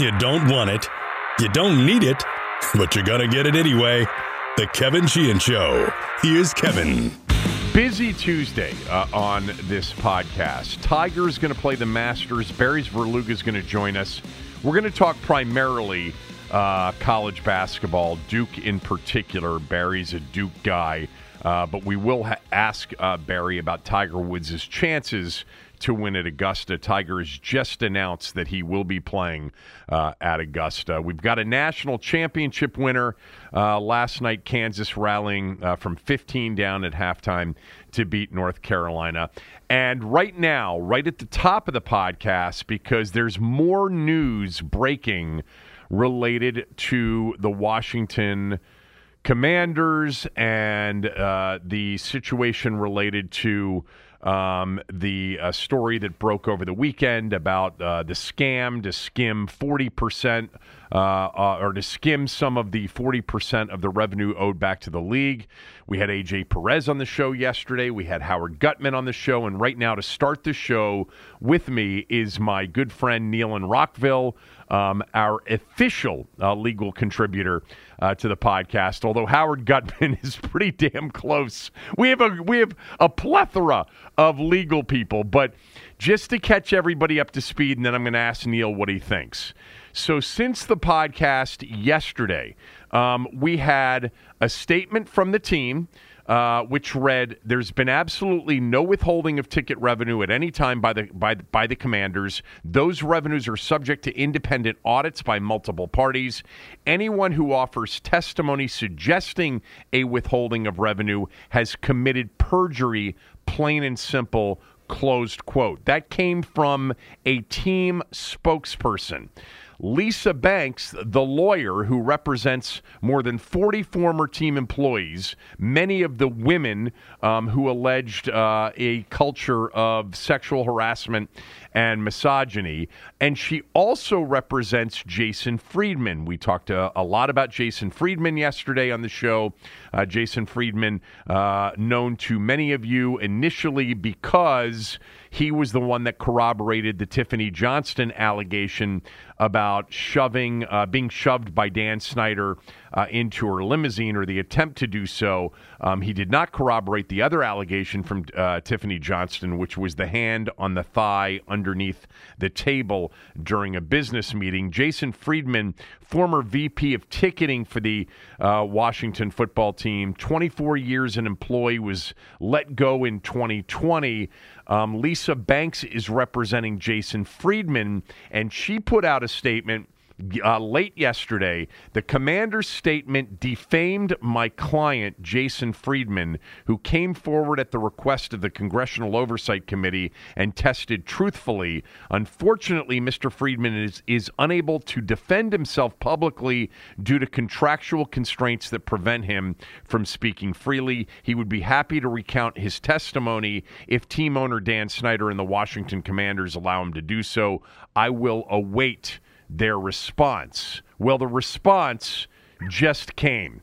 You don't want it. You don't need it, but you're going to get it anyway. The Kevin Sheehan Show. Here's Kevin. Busy Tuesday uh, on this podcast. Tiger's going to play the Masters. Barry Svrluga is going to join us. We're going to talk primarily uh, college basketball, Duke in particular. Barry's a Duke guy. Uh, but we will ha- ask uh, Barry about Tiger Woods' chances to win at Augusta. Tiger has just announced that he will be playing uh, at Augusta. We've got a national championship winner uh, last night, Kansas rallying uh, from 15 down at halftime to beat North Carolina. And right now, right at the top of the podcast, because there's more news breaking related to the Washington. Commanders and uh, the situation related to um, the uh, story that broke over the weekend about uh, the scam to skim 40% uh, uh, or to skim some of the 40% of the revenue owed back to the league. We had AJ Perez on the show yesterday. We had Howard Gutman on the show. And right now, to start the show with me is my good friend Neil in Rockville, um, our official uh, legal contributor uh, to the podcast. Although Howard Gutman is pretty damn close. We have a we have a plethora of legal people, but just to catch everybody up to speed, and then I'm going to ask Neil what he thinks. So, since the podcast yesterday, um, we had a statement from the team uh, which read, "There's been absolutely no withholding of ticket revenue at any time by the by by the commanders. Those revenues are subject to independent audits by multiple parties. Anyone who offers testimony suggesting a withholding of revenue has committed perjury. Plain and simple." Closed quote. That came from a team spokesperson. Lisa Banks, the lawyer who represents more than 40 former team employees, many of the women um, who alleged uh, a culture of sexual harassment and misogyny. And she also represents Jason Friedman. We talked a, uh, a lot about Jason Friedman yesterday on the show. Uh, Jason Friedman, uh, known to many of you initially because he was the one that corroborated the Tiffani Johnston allegation about shoving, uh, being shoved by Dan Snyder uh, into her limousine or the attempt to do so. Um, he did not corroborate the other allegation from uh, Tiffani Johnston, which was the hand on the thigh underneath the table during a business meeting. Jason Friedman, former VP of ticketing for the uh, Washington football team, 24 years an employee, was let go in 2020. Um, Lisa Banks is representing Jason Friedman, and she put out a statement uh, late yesterday, the commander's statement defamed my client, Jason Friedman, who came forward at the request of the Congressional Oversight Committee and tested truthfully. Unfortunately, Mr. Friedman is, is unable to defend himself publicly due to contractual constraints that prevent him from speaking freely. He would be happy to recount his testimony if team owner Dan Snyder and the Washington Commanders allow him to do so. I will await their response. Well, the response just came.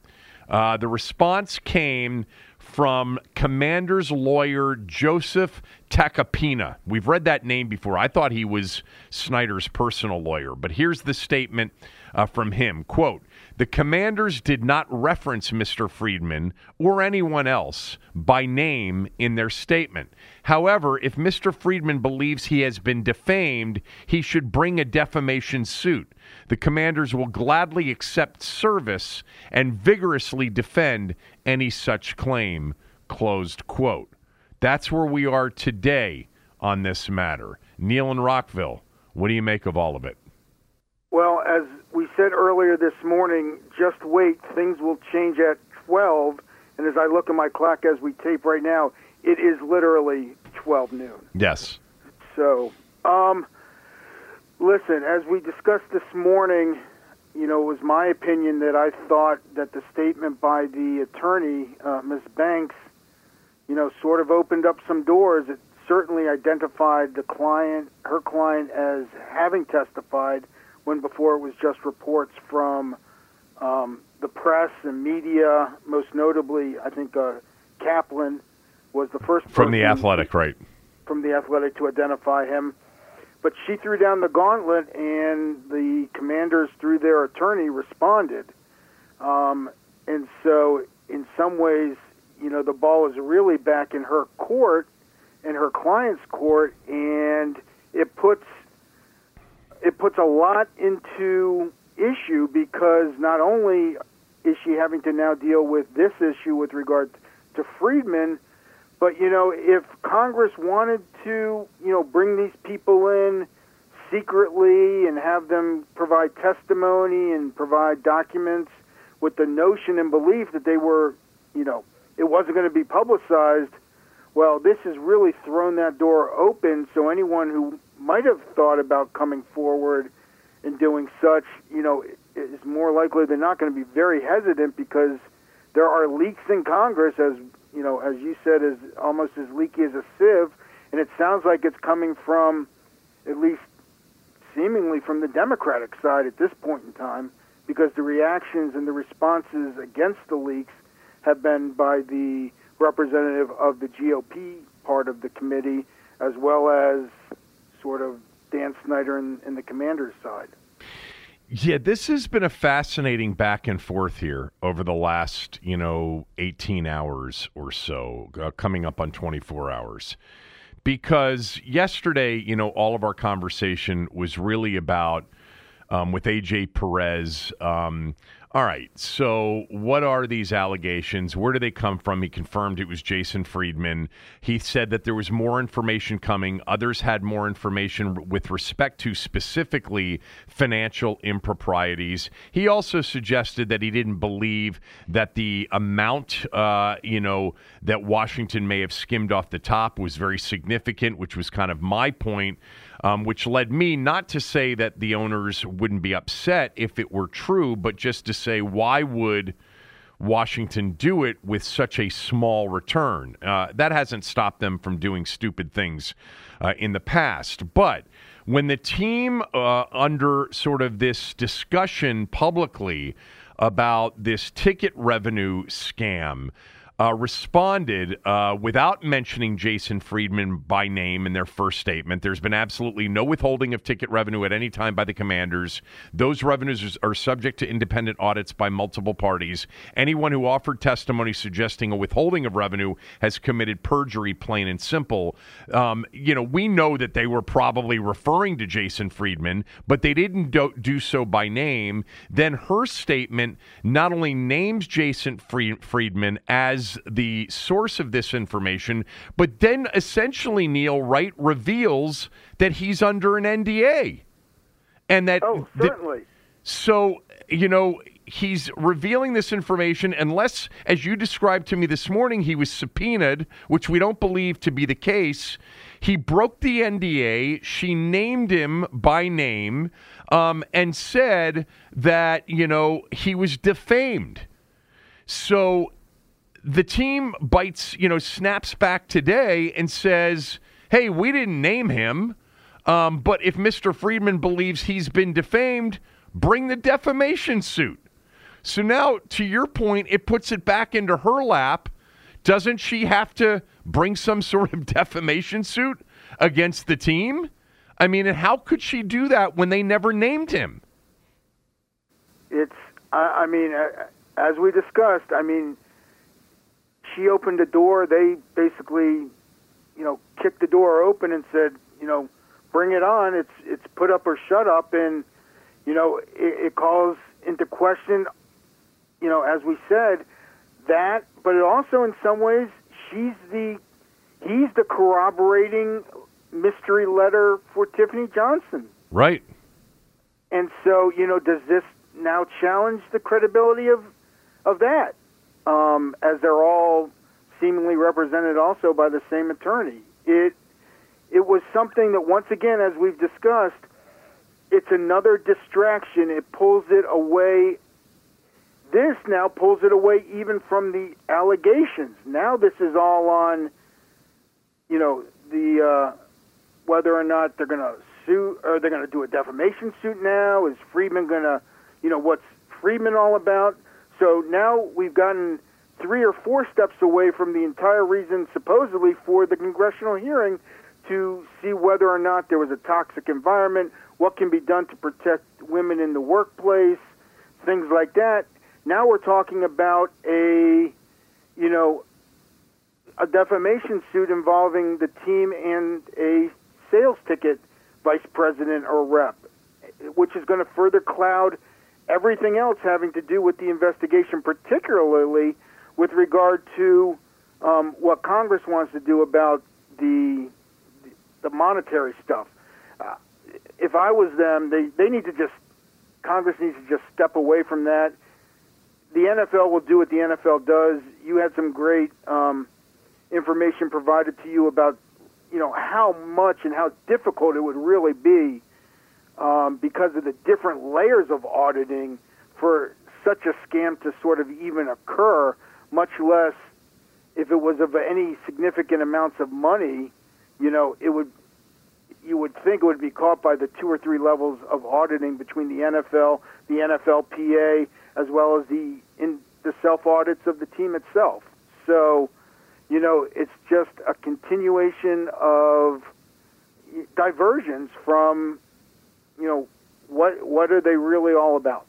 Uh, the response came from Commander's lawyer Joseph Tacopina. We've read that name before. I thought he was Snyder's personal lawyer, but here's the statement uh, from him. Quote, the commanders did not reference Mr. Friedman or anyone else by name in their statement. However, if Mr. Friedman believes he has been defamed, he should bring a defamation suit. The commanders will gladly accept service and vigorously defend any such claim. Closed quote. That's where we are today on this matter. Neil and Rockville, what do you make of all of it? Well, as we said earlier this morning, just wait, things will change at 12. And as I look at my clock as we tape right now, it is literally 12 noon. Yes. So, um, listen, as we discussed this morning, you know, it was my opinion that I thought that the statement by the attorney, uh, Ms. Banks, you know, sort of opened up some doors. It certainly identified the client, her client, as having testified when before it was just reports from um, the press and media. Most notably, I think uh, Kaplan was the first from the Athletic, right? From the Athletic to identify him. But she threw down the gauntlet, and the commanders, through their attorney, responded. Um, and so, in some ways, you know, the ball is really back in her court, in her client's court, and it puts it puts a lot into issue because not only is she having to now deal with this issue with regard to Friedman, but you know, if Congress wanted to, you know, bring these people in secretly and have them provide testimony and provide documents with the notion and belief that they were, you know, it wasn't going to be publicized, well, this has really thrown that door open. So anyone who might have thought about coming forward and doing such, you know, is more likely they're not going to be very hesitant because there are leaks in Congress, as you know, as you said, is almost as leaky as a sieve, and it sounds like it's coming from, at least seemingly from the Democratic side at this point in time, because the reactions and the responses against the leaks have been by the representative of the GOP part of the committee, as well as sort of Dan Snyder and, and the commander's side. Yeah, this has been a fascinating back and forth here over the last, you know, 18 hours or so, uh, coming up on 24 hours. Because yesterday, you know, all of our conversation was really about um, with AJ Perez. Um, all right. So, what are these allegations? Where do they come from? He confirmed it was Jason Friedman. He said that there was more information coming. Others had more information with respect to specifically financial improprieties. He also suggested that he didn't believe that the amount, uh, you know, that Washington may have skimmed off the top was very significant, which was kind of my point um, which led me not to say that the owners wouldn't be upset if it were true, but just to say why would Washington do it with such a small return? Uh, that hasn't stopped them from doing stupid things uh, in the past, but when the team uh, under sort of this discussion publicly about this ticket revenue scam uh, responded uh, without mentioning Jason Friedman by name in their first statement. There's been absolutely no withholding of ticket revenue at any time by the commanders. Those revenues are subject to independent audits by multiple parties. Anyone who offered testimony suggesting a withholding of revenue has committed perjury, plain and simple. Um, you know, we know that they were probably referring to Jason Friedman, but they didn't do, do so by name. Then her statement not only names Jason Friedman as the source of this information, but then essentially Neil Wright reveals that he's under an NDA. And that Oh, certainly. so, you know, he's revealing this information unless as you described to me this morning he was subpoenaed, which we don't believe to be the case. He broke the NDA. She named him by name um, and said that, you know, he was defamed. So the team bites, you know, snaps back today and says, hey, we didn't name him. Um, but if Mr. Friedman believes he's been defamed, bring the defamation suit. So now, to your point, it puts it back into her lap doesn't she have to bring some sort of defamation suit against the team? I mean, and how could she do that when they never named him? It's, I, I mean, as we discussed, I mean, she opened the door. They basically, you know, kicked the door open and said, you know, bring it on. It's it's put up or shut up, and you know, it, it calls into question, you know, as we said, that. But it also, in some ways, she's the he's the corroborating mystery letter for Tiffany Johnson. Right. And so, you know, does this now challenge the credibility of of that? Um, as they're all seemingly represented also by the same attorney. It it was something that once again, as we've discussed, it's another distraction. It pulls it away. This now pulls it away even from the allegations. Now this is all on, you know, the uh, whether or not they're going to sue or they're going to do a defamation suit now. Is Friedman going to, you know, what's Friedman all about? So now we've gotten three or four steps away from the entire reason, supposedly, for the congressional hearing to see whether or not there was a toxic environment, what can be done to protect women in the workplace, things like that. Now we're talking about a, you know, a defamation suit involving the team and a sales ticket vice president or rep, which is going to further cloud everything else having to do with the investigation, particularly with regard to um, what Congress wants to do about the the monetary stuff. Uh, if I was them, they they need to just Congress needs to just step away from that. The NFL will do what the NFL does. You had some great um, information provided to you about you know how much and how difficult it would really be um, because of the different layers of auditing for such a scam to sort of even occur, much less if it was of any significant amounts of money, you know, it would you would think it would be caught by the two or three levels of auditing between the NFL, the NFLPA, as well as the in the self audits of the team itself. So, you know, it's just a continuation of diversions from, you know, what what are they really all about?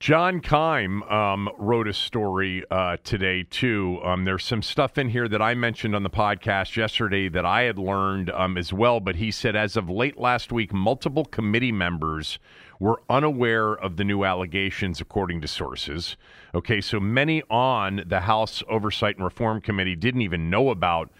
John Keim um, wrote a story uh, today, too. Um, there's some stuff in here that I mentioned on the podcast yesterday that I had learned um, as well. But he said, as of late last week, multiple committee members were unaware of the new allegations, according to sources. Okay, so many on the House Oversight and Reform Committee didn't even know about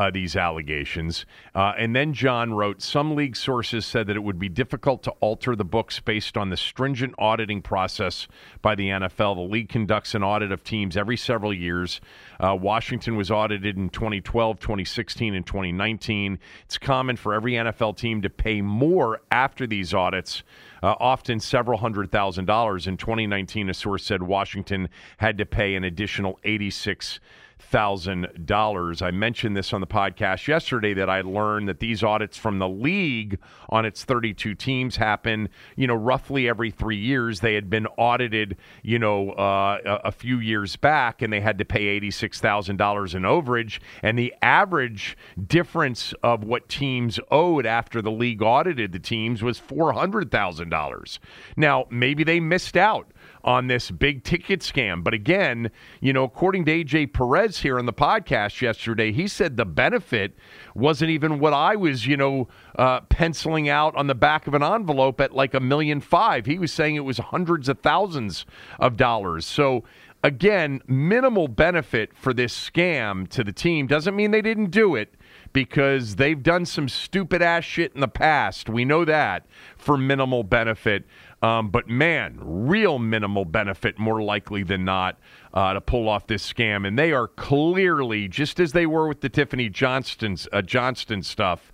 uh, these allegations. Uh, and then John wrote Some league sources said that it would be difficult to alter the books based on the stringent auditing process by the NFL. The league conducts an audit of teams every several years. Uh, Washington was audited in 2012, 2016, and 2019. It's common for every NFL team to pay more after these audits. Uh, often several hundred thousand dollars. In 2019, a source said Washington had to pay an additional 86 thousand dollars. I mentioned this on the podcast yesterday that I learned that these audits from the league on its 32 teams happen, you know, roughly every three years. They had been audited, you know, uh, a, few years back, and they had to pay eighty-six thousand dollars in overage. And the average difference of what teams owed after the league audited the teams was four hundred thousand dollars. Now, maybe they missed out on this big ticket scam. But again, you know, according to AJ Perez here on the podcast yesterday, he said the benefit wasn't even what I was, you know, uh, penciling out on the back of an envelope at like a million five. He was saying it was hundreds of thousands of dollars. So again, minimal benefit for this scam to the team doesn't mean they didn't do it because they've done some stupid ass shit in the past. We know that for minimal benefit. Um, but man, real minimal benefit, more likely than not, uh, to pull off this scam. And they are clearly, just as they were with the Tiffani Johnston's, uh, Johnston stuff,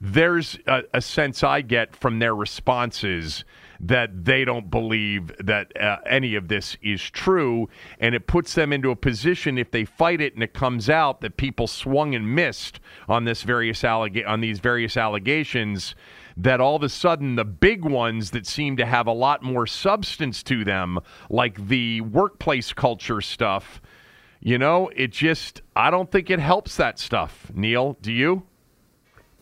there's a, a, sense I get from their responses that they don't believe that uh, any of this is true. And it puts them into a position, if they fight it and it comes out that people swung and missed on, this various allega- on these various allegations that all of a sudden the big ones that seem to have a lot more substance to them, like the workplace culture stuff, you know, it just I don't think it helps that stuff. Neil, do you?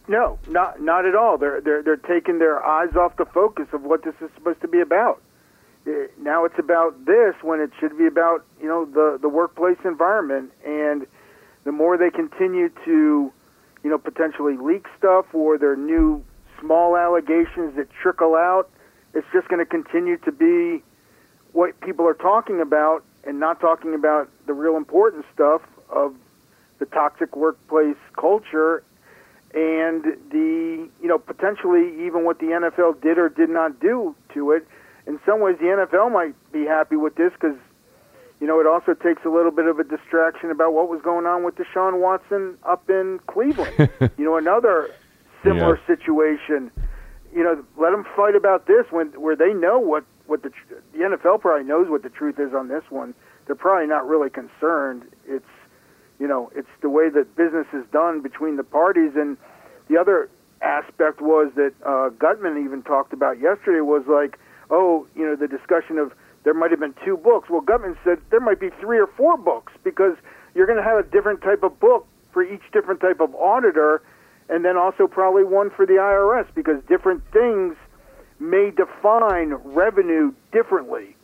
No, not not at all. They're they're they're taking their eyes off the focus of what this is supposed to be about. Eh, now it's about this when it should be about you know the the workplace environment, and the more they continue to you know potentially leak stuff or their new small allegations that trickle out, it's just going to continue to be what people are talking about and not talking about the real important stuff of the toxic workplace culture and the you know potentially even what the NFL did or did not do to it. In some ways, the NFL might be happy with this because you know it also takes a little bit of a distraction about what was going on with Deshaun Watson up in Cleveland. you know, another similar yeah. situation. You know, let them fight about this when where they know what what the the NFL probably knows what the truth is on this one. They're probably not really concerned. It's you know, it's the way that business is done between the parties. And the other aspect was that uh, Gutman even talked about yesterday was like, oh, you know, the discussion of there might have been two books. Well, Gutman said there might be three or four books because you're going to have a different type of book for each different type of auditor, and then also probably one for the IRS because different things may define revenue differently.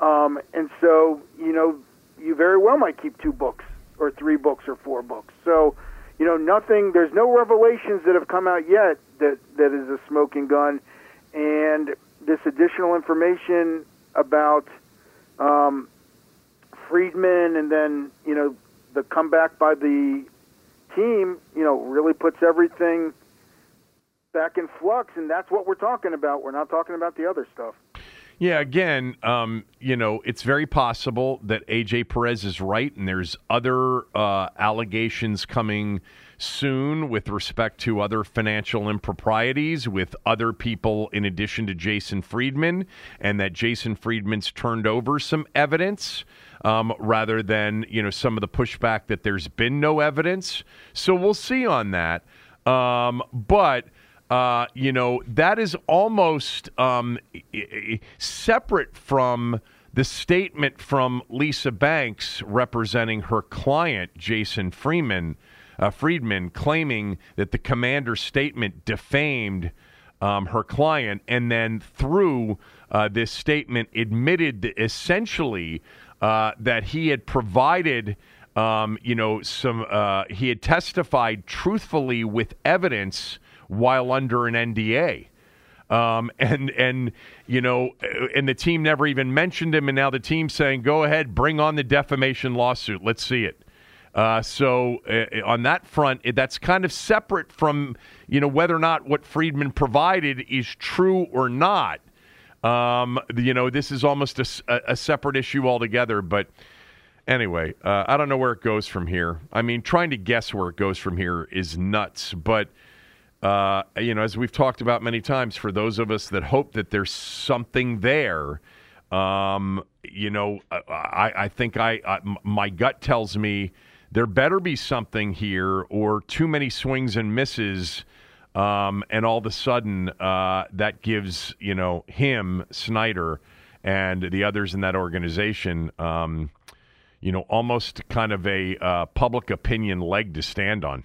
Um, and so, you know, you very well might keep two books or three books or four books. So, you know, nothing. There's no revelations that have come out yet that that is a smoking gun, and this additional information about um, Friedman, and then you know the comeback by the team, you know, really puts everything back in flux, and that's what we're talking about. We're not talking about the other stuff. Yeah, again, um, you know, it's very possible that AJ Perez is right, and there's other uh, allegations coming soon with respect to other financial improprieties with other people in addition to Jason Friedman, and that Jason Friedman's turned over some evidence um, rather than you know some of the pushback that there's been no evidence. So we'll see on that. Um, but uh, you know, that is almost um, separate from the statement from Lisa Banks representing her client, Jason Freeman, uh, Friedman, claiming that the commander's statement defamed um, her client, and then through uh, this statement admitted essentially uh, that he had provided. Um, you know, some uh, he had testified truthfully with evidence while under an NDA. Um, and and you know, and the team never even mentioned him, and now the team's saying, "Go ahead, bring on the defamation lawsuit. Let's see it." Uh, so uh, on that front, that's kind of separate from you know whether or not what Friedman provided is true or not. Um, you know, this is almost a, a separate issue altogether. But anyway, uh, I don't know where it goes from here. I mean, trying to guess where it goes from here is nuts. But uh, you know, as we've talked about many times, for those of us that hope that there's something there, um, you know, I, I think I, I, my gut tells me there better be something here, or too many swings and misses, um, and all of a sudden uh, that gives you know him Snyder and the others in that organization. Um, you know, almost kind of a uh, public opinion leg to stand on.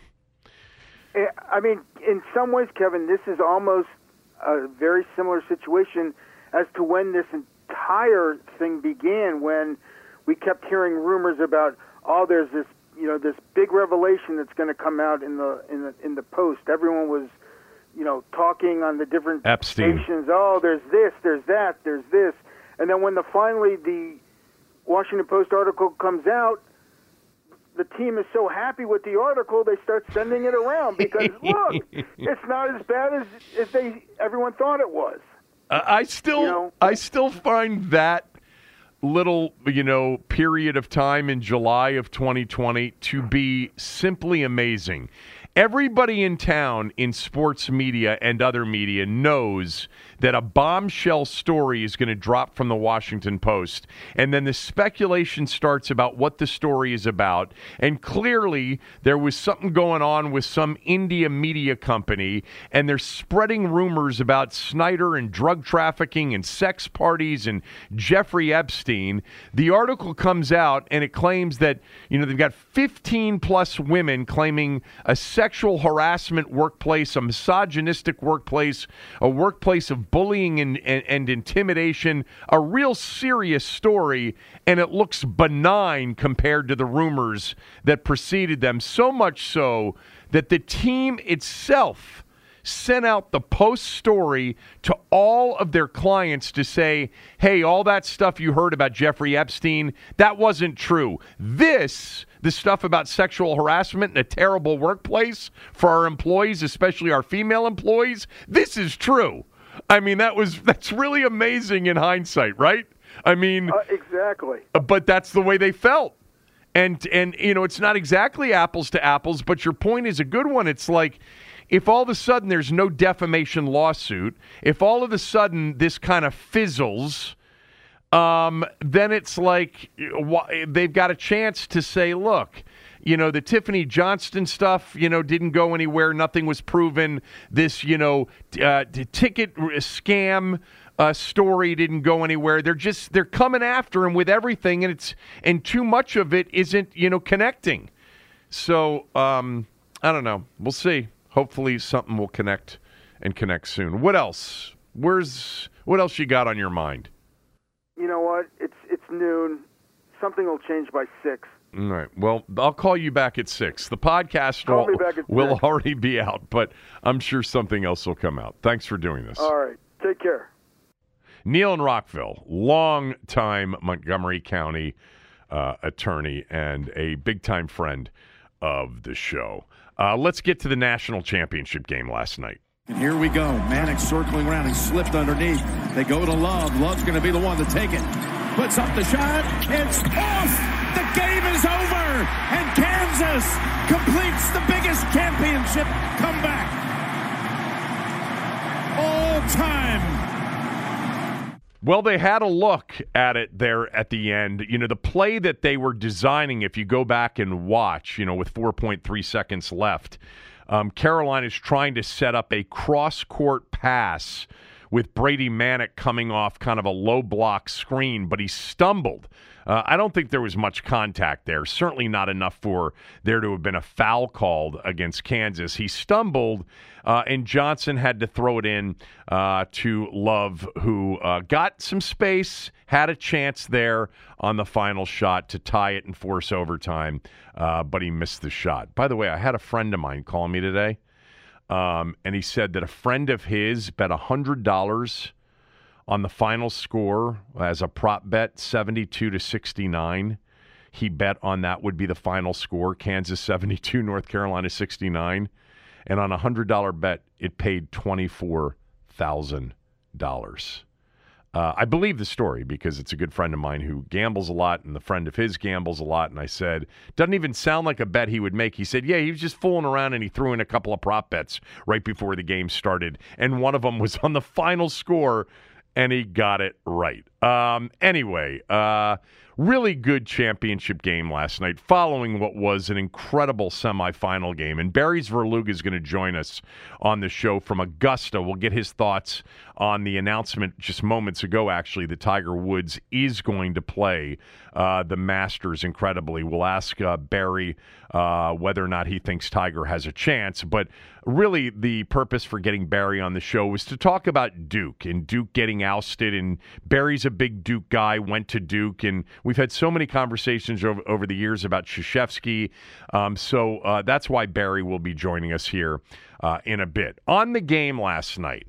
I mean, in some ways, Kevin, this is almost a very similar situation as to when this entire thing began. When we kept hearing rumors about, oh, there's this, you know, this big revelation that's going to come out in the in the in the post. Everyone was, you know, talking on the different Epstein. stations. Oh, there's this, there's that, there's this, and then when the finally the Washington Post article comes out, the team is so happy with the article, they start sending it around because look, it's not as bad as, as they everyone thought it was. Uh, I still, you know? I still find that little, you know, period of time in July of 2020 to be simply amazing. Everybody in town in sports media and other media knows that a bombshell story is going to drop from the Washington Post. And then the speculation starts about what the story is about. And clearly, there was something going on with some India media company, and they're spreading rumors about Snyder and drug trafficking and sex parties and Jeffrey Epstein. The article comes out and it claims that, you know, they've got 15 plus women claiming a sexual harassment workplace, a misogynistic workplace, a workplace of bullying and, and, and, intimidation, a real serious story, and it looks benign compared to the rumors that preceded them. So much so that the team itself sent out the post story to all of their clients to say, hey, all that stuff you heard about Jeffrey Epstein, that wasn't true. This the stuff about sexual harassment in a terrible workplace for our employees, especially our female employees, this is true. I mean, that was that's really amazing in hindsight, right? I mean, uh, exactly. But that's the way they felt. And and you know, it's not exactly apples to apples, but your point is a good one. It's like if all of a sudden there's no defamation lawsuit, if all of a sudden this kind of fizzles, um, then it's like they've got a chance to say, look, you know, the Tiffani Johnston stuff, you know, didn't go anywhere. Nothing was proven. This, you know, uh, ticket scam uh, story didn't go anywhere. They're just they're coming after him with everything, and it's and too much of it isn't you know connecting. So um, I don't know. We'll see. Hopefully, something will connect and connect soon. What else? Where's what else you got on your mind? you know what? It's it's noon. Something will change by six. All right. Well, I'll call you back at six. The podcast will, will already be out, but I'm sure something else will come out. Thanks for doing this. All right. Take care. Neil in Rockville, long-time Montgomery County uh, attorney and a big time friend of the show. Uh, let's get to the national championship game last night. And here we go. Manek circling around. He slipped underneath. They go to Love. Love's going to be the one to take it. Puts up the shot. It's off. The game And Kansas completes the biggest championship comeback all time. Well, they had a look at it there at the end. You know, the play that they were designing, if you go back and watch, you know, with 4.3 seconds left, um, Carolina is trying to set up a cross court pass with Brady Manek coming off kind of a low block screen, but he stumbled. Uh, I don't think there was much contact there. Certainly not enough for there to have been a foul called against Kansas. He stumbled, uh, and Johnson had to throw it in uh, to Love, who uh, got some space, had a chance there on the final shot to tie it and force overtime, uh, but he missed the shot. By the way, I had a friend of mine call me today. Um, and he said that a friend of his bet $100 on the final score as a prop bet 72 to 69 he bet on that would be the final score. Kansas 72 north carolina 69 and on a $100 bet it paid $24000 uh, I believe the story because it's a good friend of mine who gambles a lot, and the friend of his gambles a lot. And I said, doesn't even sound like a bet he would make. He said, yeah, he was just fooling around, and he threw in a couple of prop bets right before the game started, and one of them was on the final score and he got it right. Um, anyway, uh, really good championship game last night, following what was an incredible semifinal game. And Barry Svrluga is going to join us on the show from Augusta. We'll get his thoughts on the announcement just moments ago, actually, that Tiger Woods is going to play uh, the Masters incredibly. We'll ask uh, Barry uh, whether or not he thinks Tiger has a chance. But really, the purpose for getting Barry on the show was to talk about Duke and Duke getting ousted. And Barry's a big Duke guy, went to Duke. And we've had so many conversations over, over the years about Krzyzewski. Um, so uh, that's why Barry will be joining us here uh, in a bit. On the game last night,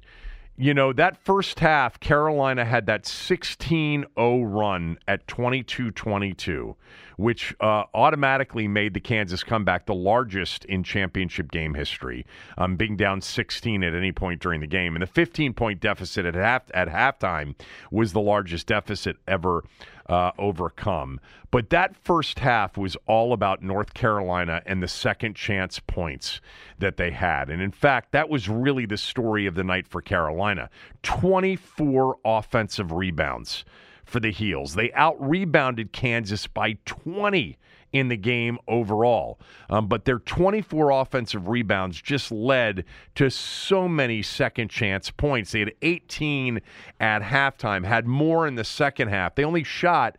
you know, that first half, Carolina had that 16 0 run at 22 22, which uh, automatically made the Kansas comeback the largest in championship game history, um, being down 16 at any point during the game. And the 15 point deficit at, half, at halftime was the largest deficit ever uh, overcome. But that first half was all about North Carolina and the second chance points that they had. And in fact, that was really the story of the night for Carolina 24 offensive rebounds for the Heels. They out rebounded Kansas by 20 in the game overall. Um, but their 24 offensive rebounds just led to so many second chance points. They had 18 at halftime, had more in the second half. They only shot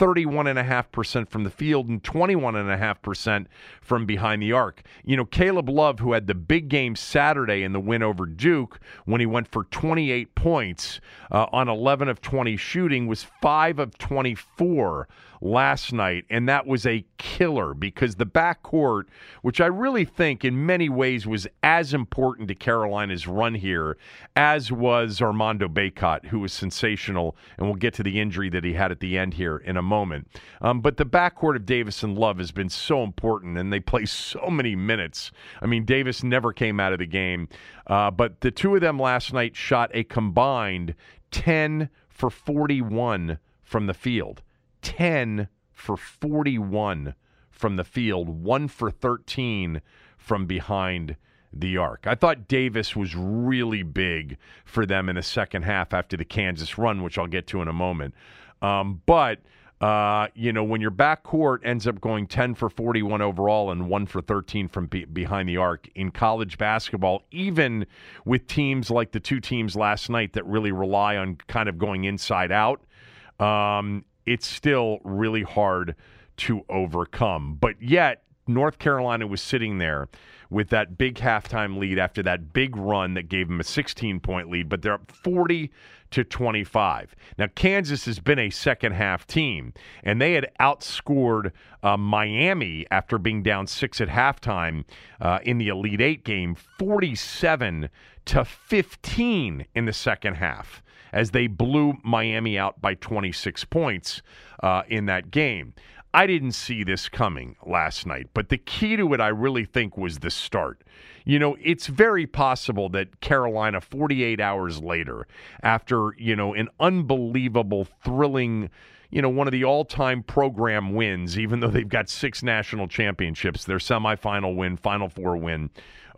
31.5% from the field and 21.5% from behind the arc. You know, Caleb Love, who had the big game Saturday in the win over Duke when he went for 28 points uh, on 11 of 20 shooting, was 5 of 24 last night, and that was a killer because the backcourt, which I really think in many ways was as important to Carolina's run here as was Armando Bacot, who was sensational, and we'll get to the injury that he had at the end here in a moment. Um, but the backcourt of Davis and Love has been so important, and they play so many minutes. I mean, Davis never came out of the game, uh, but the two of them last night shot a combined 10 for 41 from the field. 10 for 41 from the field, 1 for 13 from behind the arc. I thought Davis was really big for them in the second half after the Kansas run, which I'll get to in a moment. Um, but uh, you know, when your backcourt ends up going 10 for 41 overall and 1 for 13 from be- behind the arc in college basketball, even with teams like the two teams last night that really rely on kind of going inside out, um, it's still really hard to overcome. But yet, North Carolina was sitting there with that big halftime lead after that big run that gave them a 16 point lead, but they're up 40 to 25. Now, Kansas has been a second half team, and they had outscored uh, Miami after being down six at halftime uh, in the Elite Eight game, 47 to 15 in the second half as they blew Miami out by 26 points uh, in that game. I didn't see this coming last night, but the key to it, I really think, was the start. You know, it's very possible that Carolina, 48 hours later, after, you know, an unbelievable, thrilling, you know, one of the all time program wins, even though they've got six national championships, their semifinal win, Final Four win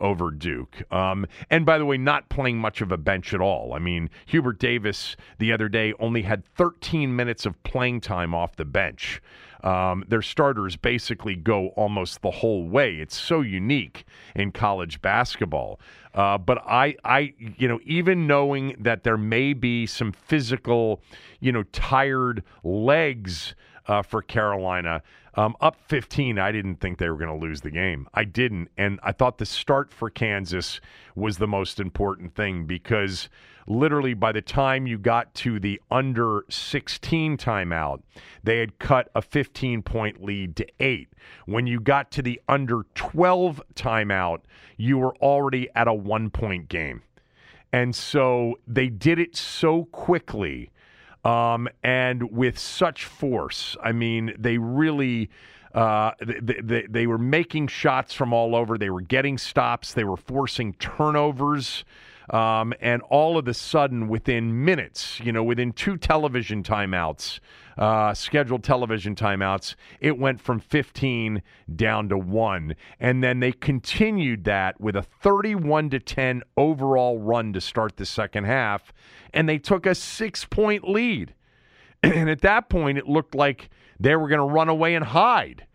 over Duke. Um, and by the way, not playing much of a bench at all. I mean, Hubert Davis the other day only had 13 minutes of playing time off the bench. Um, their starters basically go almost the whole way. It's so unique in college basketball. Uh, but I, I, you know, even knowing that there may be some physical, you know, tired legs uh, for Carolina. Um, up 15, I didn't think they were going to lose the game. I didn't. And I thought the start for Kansas was the most important thing because literally by the time you got to the under 16 timeout, they had cut a 15 point lead to eight. When you got to the under 12 timeout, you were already at a one point game. And so they did it so quickly um, and with such force. I mean, they really. Uh, they, they, they, were making shots from all over. They were getting stops. They were forcing turnovers. Um, and all of a sudden, within minutes, you know, within two television timeouts, uh, scheduled television timeouts, it went from 15 down to one. And then they continued that with a 31 to 10 overall run to start the second half and they took a six point lead. And at that point, it looked like they were going to run away and hide.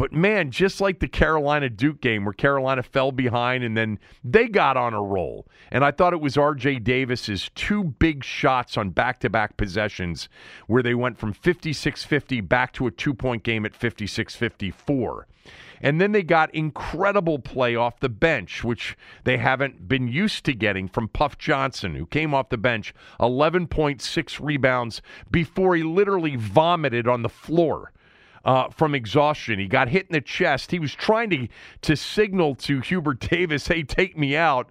But man, just like the Carolina Duke game where Carolina fell behind and then they got on a roll. And I thought it was RJ Davis's two big shots on back-to-back possessions where they went from 56-50 back to a two-point game at 56-54. And then they got incredible play off the bench, which they haven't been used to getting from Puff Johnson, who came off the bench 11.6 rebounds before he literally vomited on the floor. Uh, from exhaustion. He got hit in the chest. He was trying to to signal to Hubert Davis, "Hey, take me out,"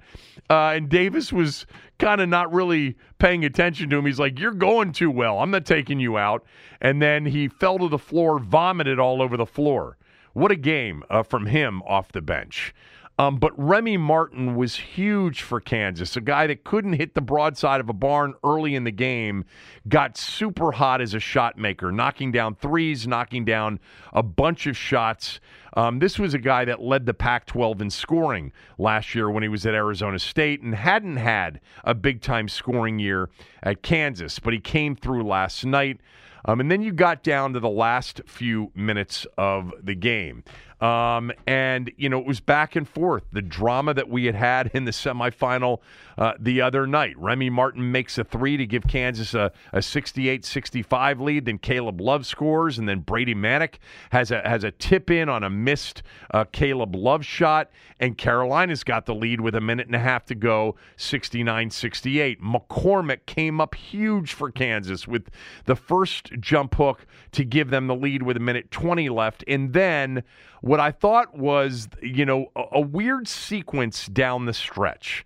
uh, and Davis was kind of not really paying attention to him. He's like, "You're going too well. I'm not taking you out." And then he fell to the floor, vomited all over the floor. What a game uh, from him off the bench. Um, but Remy Martin was huge for Kansas, a guy that couldn't hit the broadside of a barn early in the game, got super hot as a shot maker, knocking down threes, knocking down a bunch of shots. Um, this was a guy that led the Pac 12 in scoring last year when he was at Arizona State and hadn't had a big time scoring year at Kansas, but he came through last night. Um, and then you got down to the last few minutes of the game. Um, and, you know, it was back and forth. The drama that we had had in the semifinal uh, the other night. Remy Martin makes a three to give Kansas a, a 68 65 lead. Then Caleb Love scores. And then Brady Manek has a, has a tip in on a missed uh, Caleb Love shot. And Carolina's got the lead with a minute and a half to go 69 68. McCormack came up huge for Kansas with the first jump hook to give them the lead with a minute 20 left. And then what I thought was, you know, a, a weird sequence down the stretch.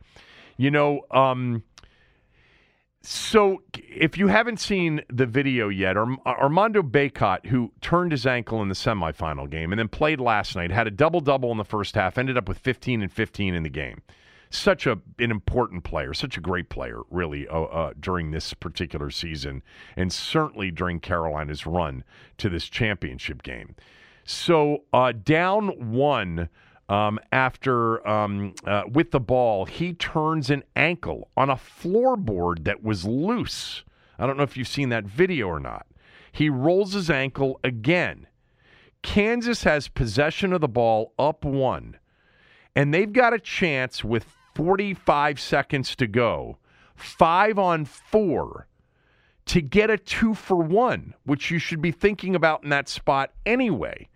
You know, um, so if you haven't seen the video yet, Armando Bacot, who turned his ankle in the semifinal game and then played last night, had a double double in the first half, ended up with 15 and 15 in the game. Such a an important player, such a great player, really, uh, uh, during this particular season, and certainly during Carolina's run to this championship game. So uh, down one um, after um, uh, with the ball, he turns an ankle on a floorboard that was loose. I don't know if you've seen that video or not. He rolls his ankle again. Kansas has possession of the ball up one, and they've got a chance with 45 seconds to go, five on four, to get a two for one, which you should be thinking about in that spot anyway.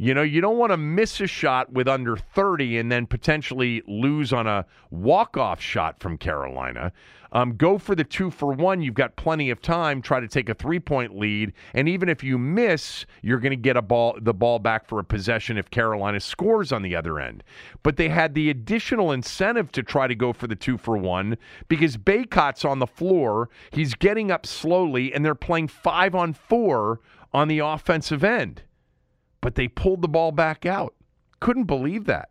You know, you don't want to miss a shot with under 30 and then potentially lose on a walk-off shot from Carolina. Um, go for the two for one. You've got plenty of time. Try to take a three-point lead, and even if you miss, you're going to get a ball, the ball back for a possession if Carolina scores on the other end. But they had the additional incentive to try to go for the two for one because Bacot's on the floor. He's getting up slowly, and they're playing five on four on the offensive end but they pulled the ball back out. Couldn't believe that.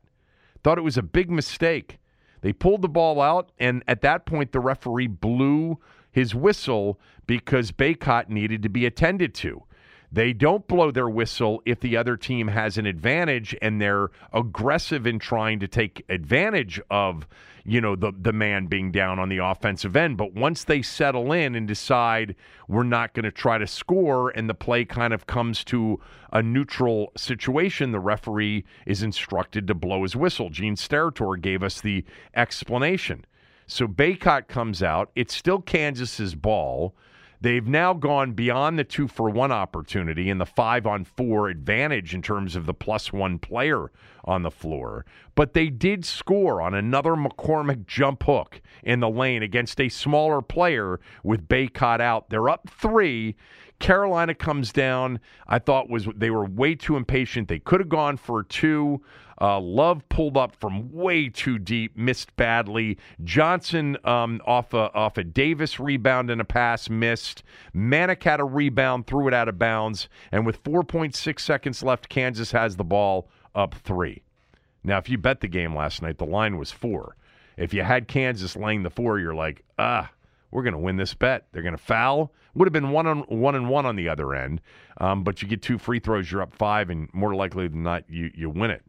Thought it was a big mistake. They pulled the ball out, and at that point, the referee blew his whistle because Bacot needed to be attended to. They don't blow their whistle if the other team has an advantage and they're aggressive in trying to take advantage of, you know, the the man being down on the offensive end. But once they settle in and decide we're not going to try to score and the play kind of comes to a neutral situation, the referee is instructed to blow his whistle. Gene Steratore gave us the explanation. So Bacot comes out. It's still Kansas's ball. They've now gone beyond the two for one opportunity and the five on four advantage in terms of the plus one player on the floor. But they did score on another McCormack jump hook in the lane against a smaller player with Bacot out. They're up three. Carolina comes down. I thought was they were way too impatient. They could have gone for two. Uh, Love pulled up from way too deep, missed badly. Johnson um, off a off a Davis rebound and a pass missed. Manek had a rebound, threw it out of bounds, and with 4.6 seconds left, Kansas has the ball up three. Now, if you bet the game last night, the line was four. If you had Kansas laying the four, you're like, ah, we're going to win this bet. They're going to foul. Would have been one on one and one on the other end, um, but you get two free throws, you're up five, and more likely than not, you you win it.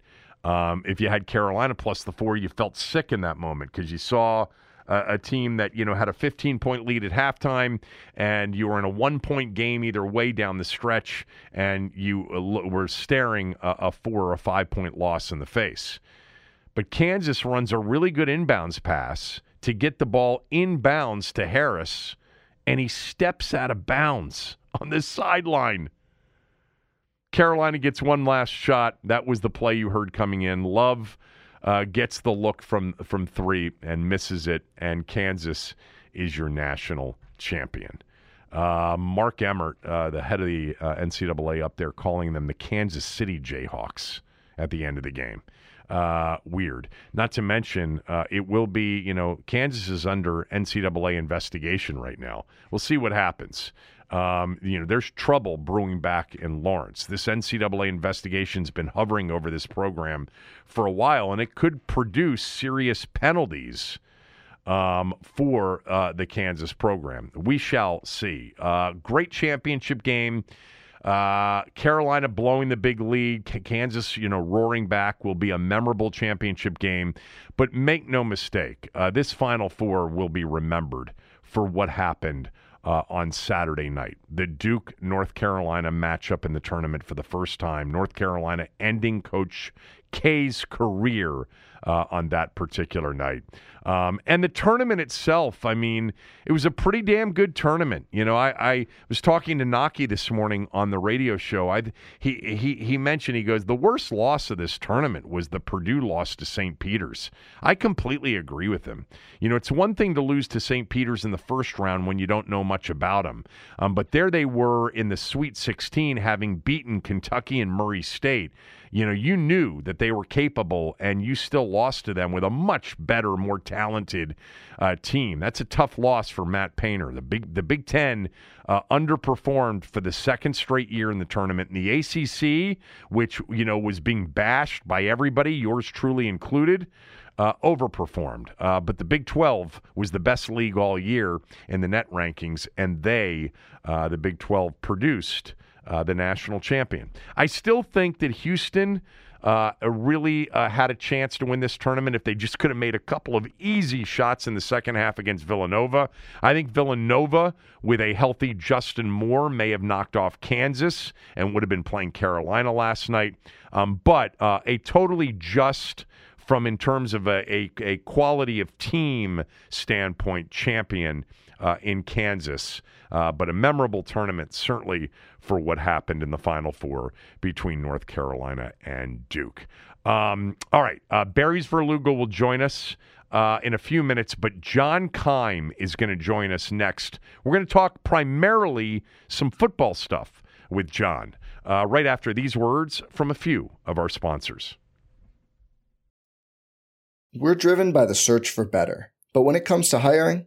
Um, if you had Carolina plus the four, you felt sick in that moment because you saw a, a, team that you know had a 15 point lead at halftime, and you were in a one point game either way down the stretch, and you uh, were staring a, a four or a five point loss in the face. But Kansas runs a really good inbounds pass to get the ball inbounds to Harris, and he steps out of bounds on the sideline. Carolina gets one last shot. That was the play you heard coming in. Love uh, gets the look from from three and misses it, and Kansas is your national champion. Uh, Mark Emmert, uh, the head of the uh, NCAA, up there calling them the Kansas City Jayhawks at the end of the game. Uh, weird. Not to mention, uh, it will be, you know, Kansas is under NCAA investigation right now. We'll see what happens. Um, you know, there's trouble brewing back in Lawrence. This NCAA investigation's been hovering over this program for a while, and it could produce serious penalties um, for uh, the Kansas program. We shall see. Uh, great championship game. Uh, Carolina blowing the big lead. Kansas, you know, roaring back will be a memorable championship game. But make no mistake, uh, this Final Four will be remembered for what happened uh, on Saturday night. The Duke North Carolina matchup in the tournament for the first time. North Carolina ending Coach K's career uh, on that particular night. Um, and the tournament itself, I mean, it was a pretty damn good tournament. You know, I, I was talking to Naki this morning on the radio show. I he he he mentioned he goes the worst loss of this tournament was the Purdue loss to St. Peter's. I completely agree with him. You know, it's one thing to lose to St. Peter's in the first round when you don't know much about them, um, but there they were in the Sweet 16, having beaten Kentucky and Murray State you know, you knew that they were capable and you still lost to them with a much better, more talented uh, team. That's a tough loss for Matt Painter. The Big the Big Ten uh, underperformed for the second straight year in the tournament. In the ACC, which you know was being bashed by everybody, yours truly included. Uh, overperformed. Uh, but the Big 12 was the best league all year in the net rankings, and they, uh, the Big 12, produced uh, the national champion. I still think that Houston uh, really uh, had a chance to win this tournament if they just could have made a couple of easy shots in the second half against Villanova. I think Villanova, with a healthy Justin Moore, may have knocked off Kansas and would have been playing Carolina last night. Um, but uh, a totally just from in terms of a, a, a quality of team standpoint champion uh, in Kansas. Uh, but a memorable tournament, certainly for what happened in the Final Four between North Carolina and Duke. Um, all right, uh, Barry Svrluga will join us. Uh, in a few minutes, but John Keim is going to join us next. We're going to talk primarily some football stuff with John uh, right after these words from a few of our sponsors. We're driven by the search for better. But when it comes to hiring,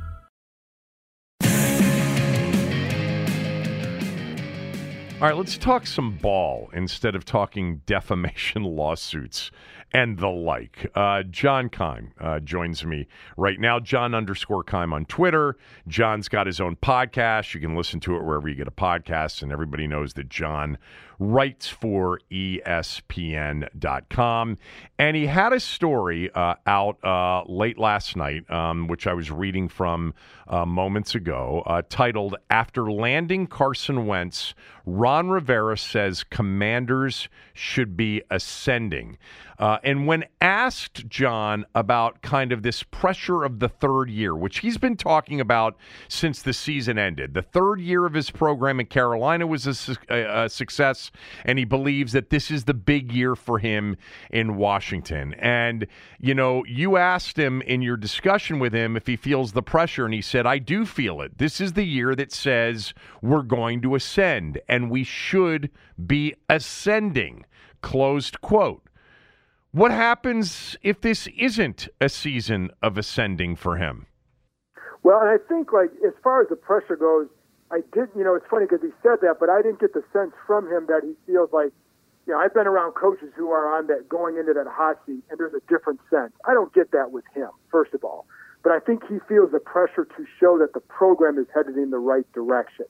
All right, let's talk some ball instead of talking defamation lawsuits and the like. Uh, John Keim uh, joins me right now. John underscore Keim on Twitter. John's got his own podcast. You can listen to it wherever you get a podcast, and everybody knows that John writes for ESPN.com. And he had a story uh, out uh, late last night, um, which I was reading from uh, moments ago, uh, titled After Landing Carson Wentz, Ron Rivera says commanders should be ascending. Uh, and when asked, John, about kind of this pressure of the third year, which he's been talking about since the season ended, the third year of his program in Carolina was a, su- a, a and he believes that this is the big year for him in Washington. And, you know, you asked him in your discussion with him if he feels the pressure, and he said, I do feel it. This is the year that says we're going to ascend, and we should be ascending. Closed quote. What happens if this isn't a season of ascending for him? Well, and I think like as far as the pressure goes, I did. You know, it's funny because he said that, but I didn't get the sense from him that he feels like. You know, I've been around coaches who are on that going into that hot seat, and there's a different sense. I don't get that with him, first of all, but I think he feels the pressure to show that the program is headed in the right direction,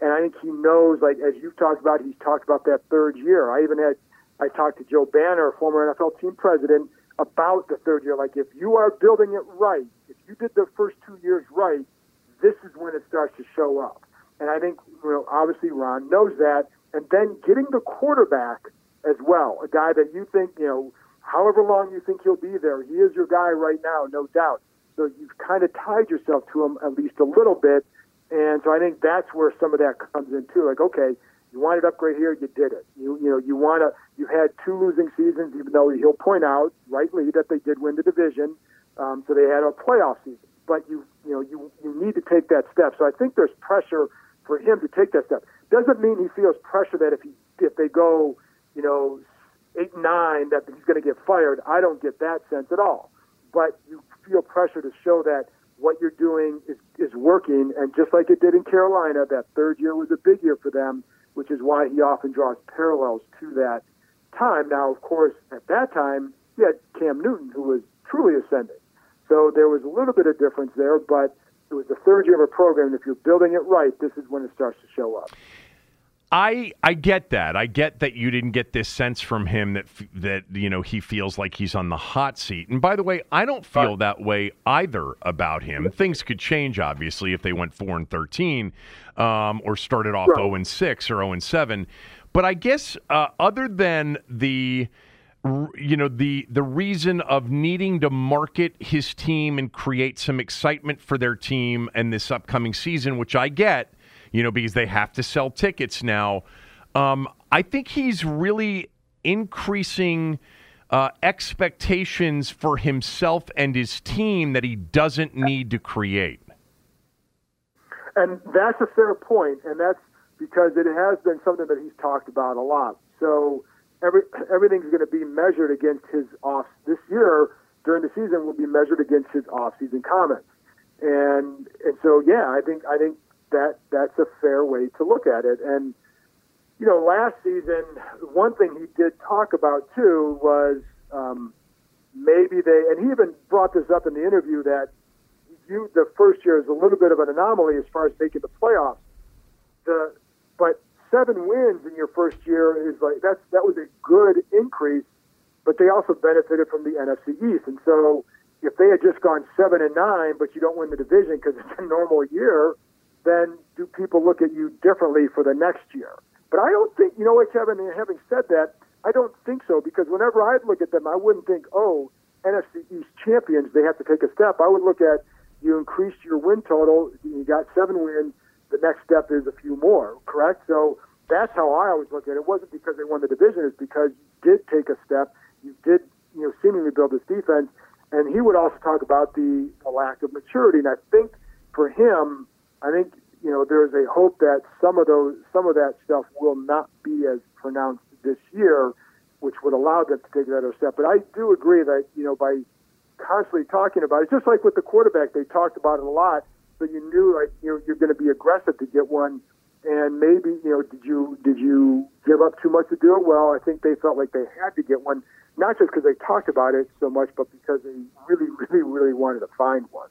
and I think he knows. Like as you've talked about, he's talked about that third year. I even had I talked to Joe Banner, former NFL team president, about the third year. Like, if you are building it right, if you did the first two years right, this is when it starts to show up. And I think, you know, obviously Ron knows that. And then getting the quarterback as well, a guy that you think, you know, however long you think he'll be there, he is your guy right now, no doubt. So you've kind of tied yourself to him at least a little bit. And so I think that's where some of that comes in too. Like, okay, you wanted upgrade here, you did it. You you know you want to. You had two losing seasons, even though he'll point out rightly that they did win the division, um, so they had a playoff season. But you you know you you need to take that step. So I think there's pressure for him to take that step. Doesn't mean he feels pressure that if he if they go you know eight nine that he's going to get fired. I don't get that sense at all. But you feel pressure to show that what you're doing is, is working. And just like it did in Carolina, that third year was a big year for them which is why he often draws parallels to that time. Now, of course, at that time, he had Cam Newton, who was truly ascending. So there was a little bit of difference there, but it was the third year of a program. And if you're building it right, this is when it starts to show up. I I get that. I get that you didn't get this sense from him that that you know he feels like he's on the hot seat. And by the way, I don't feel that way either about him. Things could change obviously if they went 4 and 13 um, or started off right. 0 and 6 or 0 and 7. But I guess uh, other than the you know the the reason of needing to market his team and create some excitement for their team and this upcoming season, which I get you know, because they have to sell tickets now. Um, I think he's really increasing uh, expectations for himself and his team that he doesn't need to create. And that's a fair point, and that's because it has been something that he's talked about a lot. So every everything's going to be measured against his off this year during the season will be measured against his off-season comments. And and so yeah, I think I think that that's a fair way to look at it. And you know, last season, one thing he did talk about too was um, maybe they, and he even brought this up in the interview that you the first year is a little bit of an anomaly as far as making the playoffs. The but seven wins in your first year is like that's that was a good increase, but they also benefited from the NFC East, and so if they had just gone seven and nine, but you don't win the division because it's a normal year, then do people look at you differently for the next year? But I don't think, you know what, Kevin, having said that, I don't think so because whenever I'd look at them, I wouldn't think, oh, NFC East champions, they have to take a step. I would look at you increased your win total, you got seven wins, the next step is a few more, correct? So that's how I always look at it. It wasn't because they won the division, it's because you did take a step, you did, you know, seemingly build this defense. And he would also talk about the, the lack of maturity. And I think for him, I think you know there's a hope that some of those some of that stuff will not be as pronounced this year, which would allow them to take that other step. But I do agree that you know by constantly talking about it, just like with the quarterback, they talked about it a lot, so you knew like you know you're going to be aggressive to get one. And maybe you know, did you did you give up too much to do it? Well, I think they felt like they had to get one, not just because they talked about it so much, but because they really, really, really wanted to find one.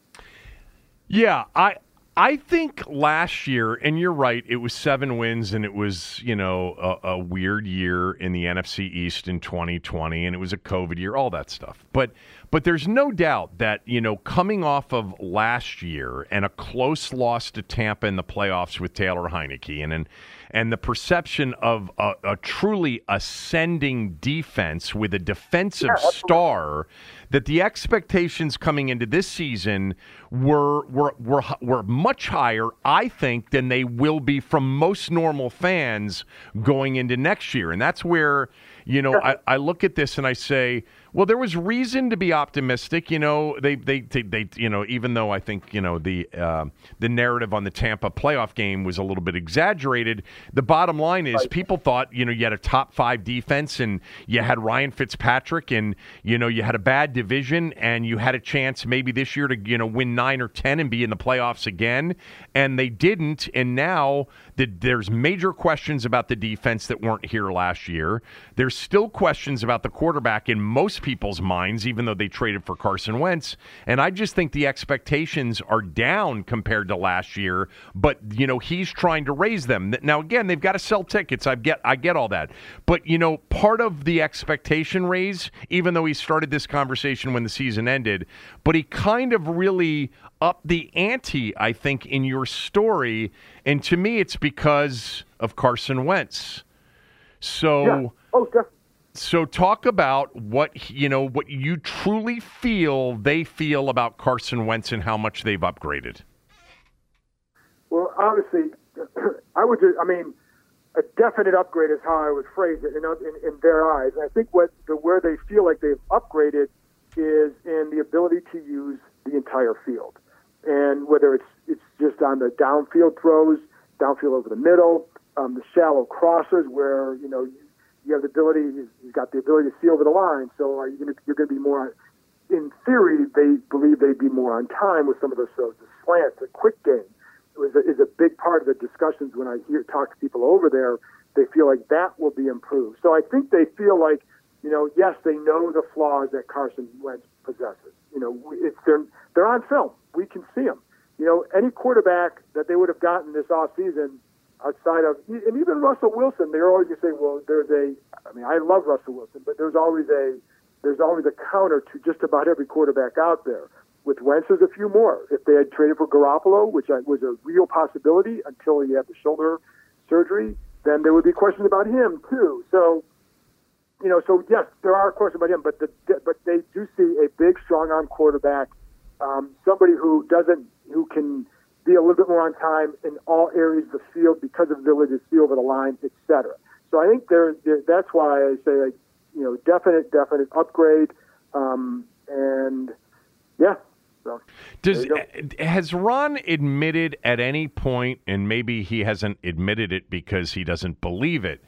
Yeah, I I think last year, and you're right, it was seven wins, and it was you know a, a, weird year in the NFC East in 2020, and it was a COVID year, all that stuff. But But there's no doubt that, you know, coming off of last year and a close loss to Tampa in the playoffs with Taylor Heinicke and and, and the perception of a, a truly ascending defense with a defensive Yeah, star that the expectations coming into this season were were were were much higher, I think, than they will be from most normal fans going into next year. And that's where, you know, I, I look at this and I say, well, there was reason to be optimistic. You know, they they they, they you know, even though I think you know the uh, the narrative on the Tampa playoff game was a little bit exaggerated. The bottom line is, people thought you know you had a top five defense and you had Ryan Fitzpatrick and you know you had a bad division and you had a chance maybe this year to you know win nine or ten and be in the playoffs again, and they didn't. And now the, there's major questions about the defense that weren't here last year. There's still questions about the quarterback in most people's minds, even though they traded for Carson Wentz. And I just think the expectations are down compared to last year. But you know he's trying to raise them. Now again, they've got to sell tickets. I get I get all that. But you know part of the expectation raise, even though he started this conversation when the season ended, but he kind of really upped the ante. I think in your story, and to me, it's because of Carson Wentz. So. Yeah. Oh, definitely. So talk about what you know, what you truly feel they feel about Carson Wentz and how much they've upgraded. Well, honestly, I would just, I mean, a definite upgrade is how I would phrase it in, in, in their eyes. And I think what the, where they feel like they've upgraded is in the ability to use the entire field. And whether it's, it's just on the downfield throws, downfield over the middle, um, the shallow crossers where, you know, you, have the ability, you've got the ability to see over the line. So are you going to, you're going to be more, in theory, they believe they'd be more on time with some of those throws. The slant, the quick game is a, is a big part of the discussions when I hear talk to people over there. They feel like that will be improved. So I think they feel like, you know, yes, they know the flaws that Carson Wentz possesses. You know, it's they're they're on film. We can see them. You know, any quarterback that they would have gotten this off season outside of and even Russell Wilson, they're always going say, well, there's a. I mean, I love Russell Wilson, but there's always a there's always a counter to just about every quarterback out there. With Wentz, there's a few more. If they had traded for Garoppolo, which was a real possibility until he had the shoulder surgery, then there would be questions about him too. So, you know, so yes, there are questions about him, but the but they do see a big, strong arm quarterback, um, somebody who doesn't who can be a little bit more on time in all areas of the field because of the ability to see over the line, et cetera. So I think there, there that's why I say like, you know, definite, definite upgrade, um, and yeah. So, Does has Ron admitted at any point, and maybe he hasn't admitted it because he doesn't believe it.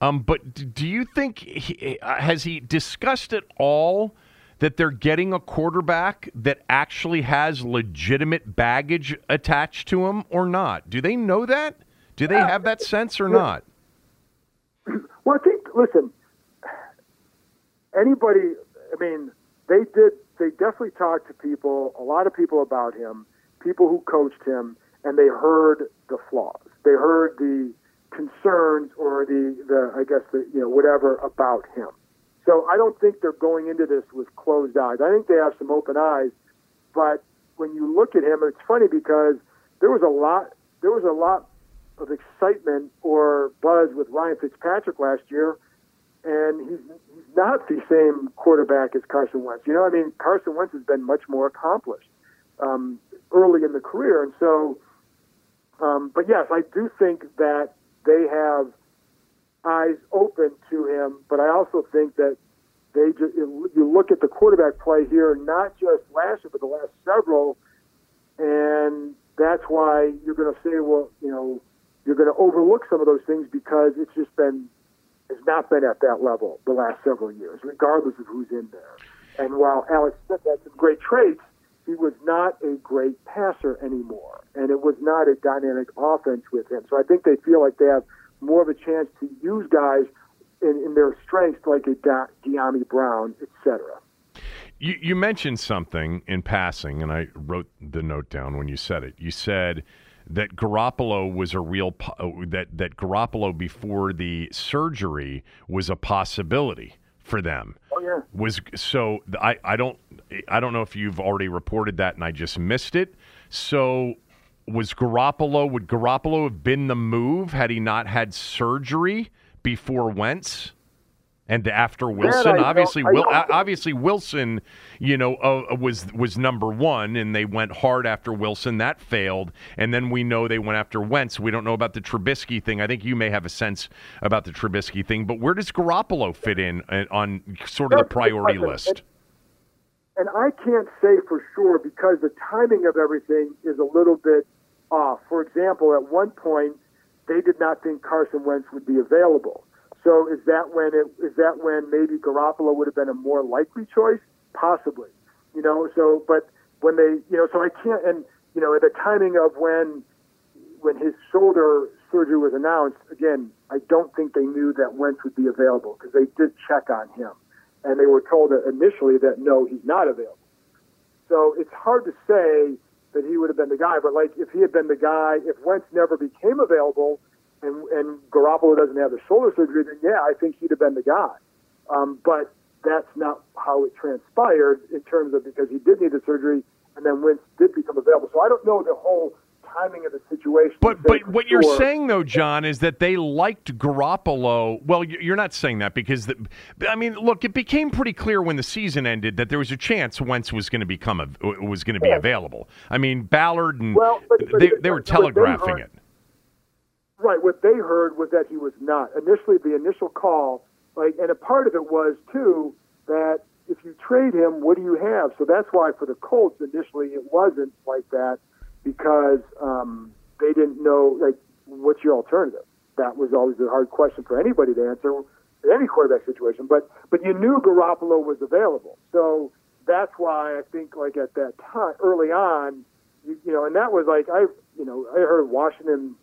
Um, but do you think he, uh, has he discussed at all that they're getting a quarterback that actually has legitimate baggage attached to him, or not? Do they know that? Do they have that sense or not? Well, I think listen, anybody. I mean, they did. They definitely talked to people, a lot of people about him, people who coached him, and they heard the flaws. They heard the concerns or the the I guess the you know whatever about him. So I don't think they're going into this with closed eyes. I think they have some open eyes. But when you look at him, it's funny because there was a lot. There was a lot of excitement or buzz with Ryan Fitzpatrick last year, and he's, he's not the same quarterback as Carson Wentz. You know, I mean, Carson Wentz has been much more accomplished um, early in the career, and so. Um, but yes, I do think that they have eyes open to him, but I also think that they just, you look at the quarterback play here, not just last year, but the last several, and that's why you're going to say, well, you know, you're going to overlook some of those things because it's just been, it's not been at that level the last several years, regardless of who's in there. And while Alex Smith had some great traits, he was not a great passer anymore, and it was not a dynamic offense with him. So I think they feel like they have more of a chance to use guys in, in their strengths, like a Dyami Brown, etc. You, you mentioned something in passing, and I wrote the note down when you said it. You said that Garoppolo was a real uh, that that Garoppolo before the surgery was a possibility for them. Oh, yeah. was so I, I don't I don't know if you've already reported that and I just missed it. So was Garoppolo would Garoppolo have been the move had he not had surgery before Wentz? And after Wilson, don't- obviously, I obviously Wilson, you know, uh, was was number one, and they went hard after Wilson. That failed, and then we know they went after Wentz. We don't know about the Trubisky thing. I think you may have a sense about the Trubisky thing, but where does Garoppolo fit in uh, on sort of the That's a good priority list? And I can't say for sure because the timing of everything is a little bit off. For example, at one point, they did not think Carson Wentz would be available. So is that when it is that when maybe Garoppolo would have been a more likely choice? Possibly. You know, so but when they you know, so I can't and you know, at the timing of when when his shoulder surgery was announced, again, I don't think they knew that Wentz would be available because they did check on him. And they were told initially that no, he's not available. So it's hard to say that he would have been the guy, but like if he had been the guy, if Wentz never became available and, and Garoppolo doesn't have the shoulder surgery, then yeah, I think he'd have been the guy. Um, but that's not how it transpired in terms of because he did need the surgery and then Wentz did become available. So I don't know the whole timing of the situation. But but what you're saying though, John, is that they liked Garoppolo. Well, you- you're not saying that because the, I mean, look, it became pretty clear when the season ended that there was a chance Wentz was going to become a, was going to be Yeah. available. I mean, Ballard and Well, but- but- they they were but they telegraphing it. Right. What they heard was that he was not. Initially, the initial call, like, and a part of it was too that if you trade him, what do you have? So that's why for the Colts initially it wasn't like that because um, they didn't know like what's your alternative. That was always a hard question for anybody to answer in any quarterback situation. But but you knew Garoppolo was available, so that's why I think like at that time early on, you, you know, and that was like I you know I heard Washington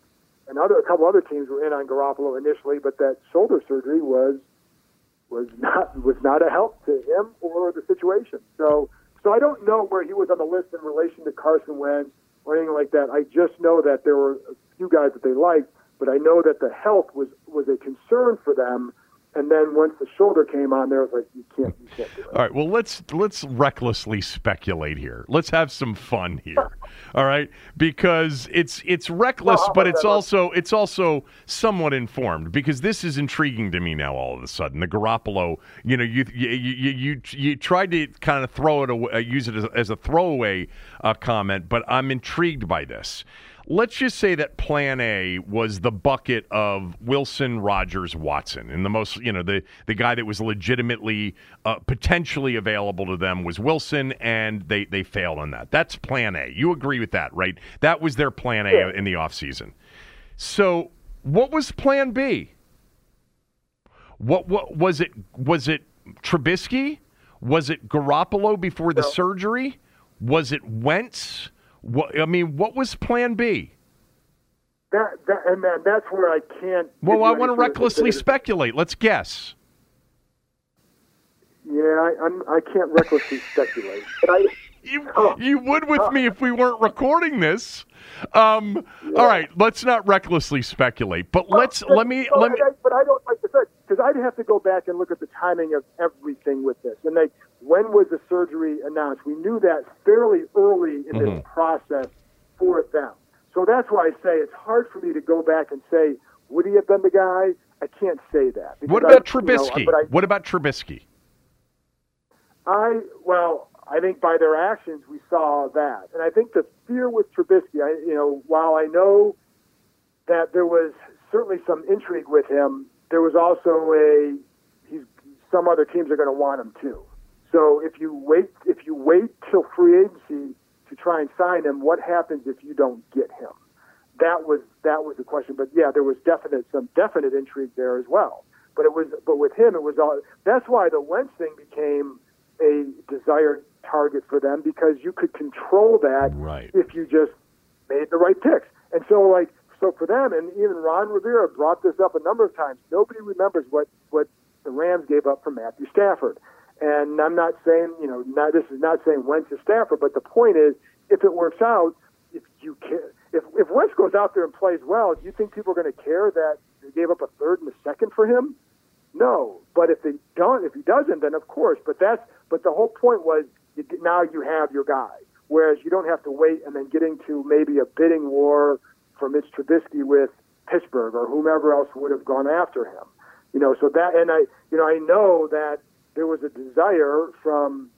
and other a couple other teams were in on Garoppolo initially, but that shoulder surgery was was not was not a help to him or the situation. So so I don't know where he was on the list in relation to Carson Wentz or anything like that. I just know that there were a few guys that they liked, but I know that the health was was a concern for them. And then once the shoulder came on, there I was like, you can't, you can't do it. All right. Well, let's let's recklessly speculate here. Let's have some fun here. All right, because it's it's reckless, Well, but it's also it's also somewhat informed because this is intriguing to me now. All of a sudden, the Garoppolo. You know, you you you you, you tried to kind of throw it away, uh, use it as, as a throwaway uh, comment, but I'm intrigued by this. Let's just say that Plan A was the bucket of Wilson, Rodgers, Watson, and the most, you know, the the guy that was legitimately uh, potentially available to them was Wilson, and they they failed on that. That's Plan A. You agree with that, right? That was their Plan A in the offseason. So, what was Plan B? What what was it? Was it Trubisky? Was it Garoppolo before the surgery? Was it Wentz? What I mean, what was Plan B? That, that and that, that's where I can't. Well, I want to recklessly speculate. Let's guess. Yeah, I, I'm, I can't recklessly speculate. But I, You, you would with me if we weren't recording this. Um, All right, let's not recklessly speculate, but let's let me let me. I- but I don't like I said because I'd have to go back and look at the timing of everything with this. And like, when was the surgery announced? We knew that fairly early in Mm-hmm. this process for them. So that's why I say it's hard for me to go back and say would he have been the guy? I can't say that. What I- about you know, Trubisky? I, What about Trubisky? I well, I think by their actions we saw that, and I think the fear with Trubisky, I you know, while I know that there was certainly some intrigue with him, there was also a he's some other teams are going to want him too. So if you wait, if you wait till free agency to try and sign him, what happens if you don't get him? That was that was the question. But yeah, there was definite some definite intrigue there as well. But it was but with him it was all. That's why the Wentz thing became a desired target for them because you could control that Right. if you just made the right picks. And so like so for them and even Ron Rivera brought this up a number of times. Nobody remembers what what the Rams gave up for Matthew Stafford. And I'm not saying, you know, not, this is not saying Wentz is Stafford, but the point is, if it works out, if you care, if if Wentz goes out there and plays well, do you think people are going to care that they gave up a third and a second for him? No, But if they don't, if he doesn't, then of course. But that's but the whole point was you, now you have your guy. Whereas you don't have to wait and then get into maybe a bidding war for Mitch Trubisky with Pittsburgh or whomever else would have gone after him. You know, so that and I, you know, I know that there was a desire from,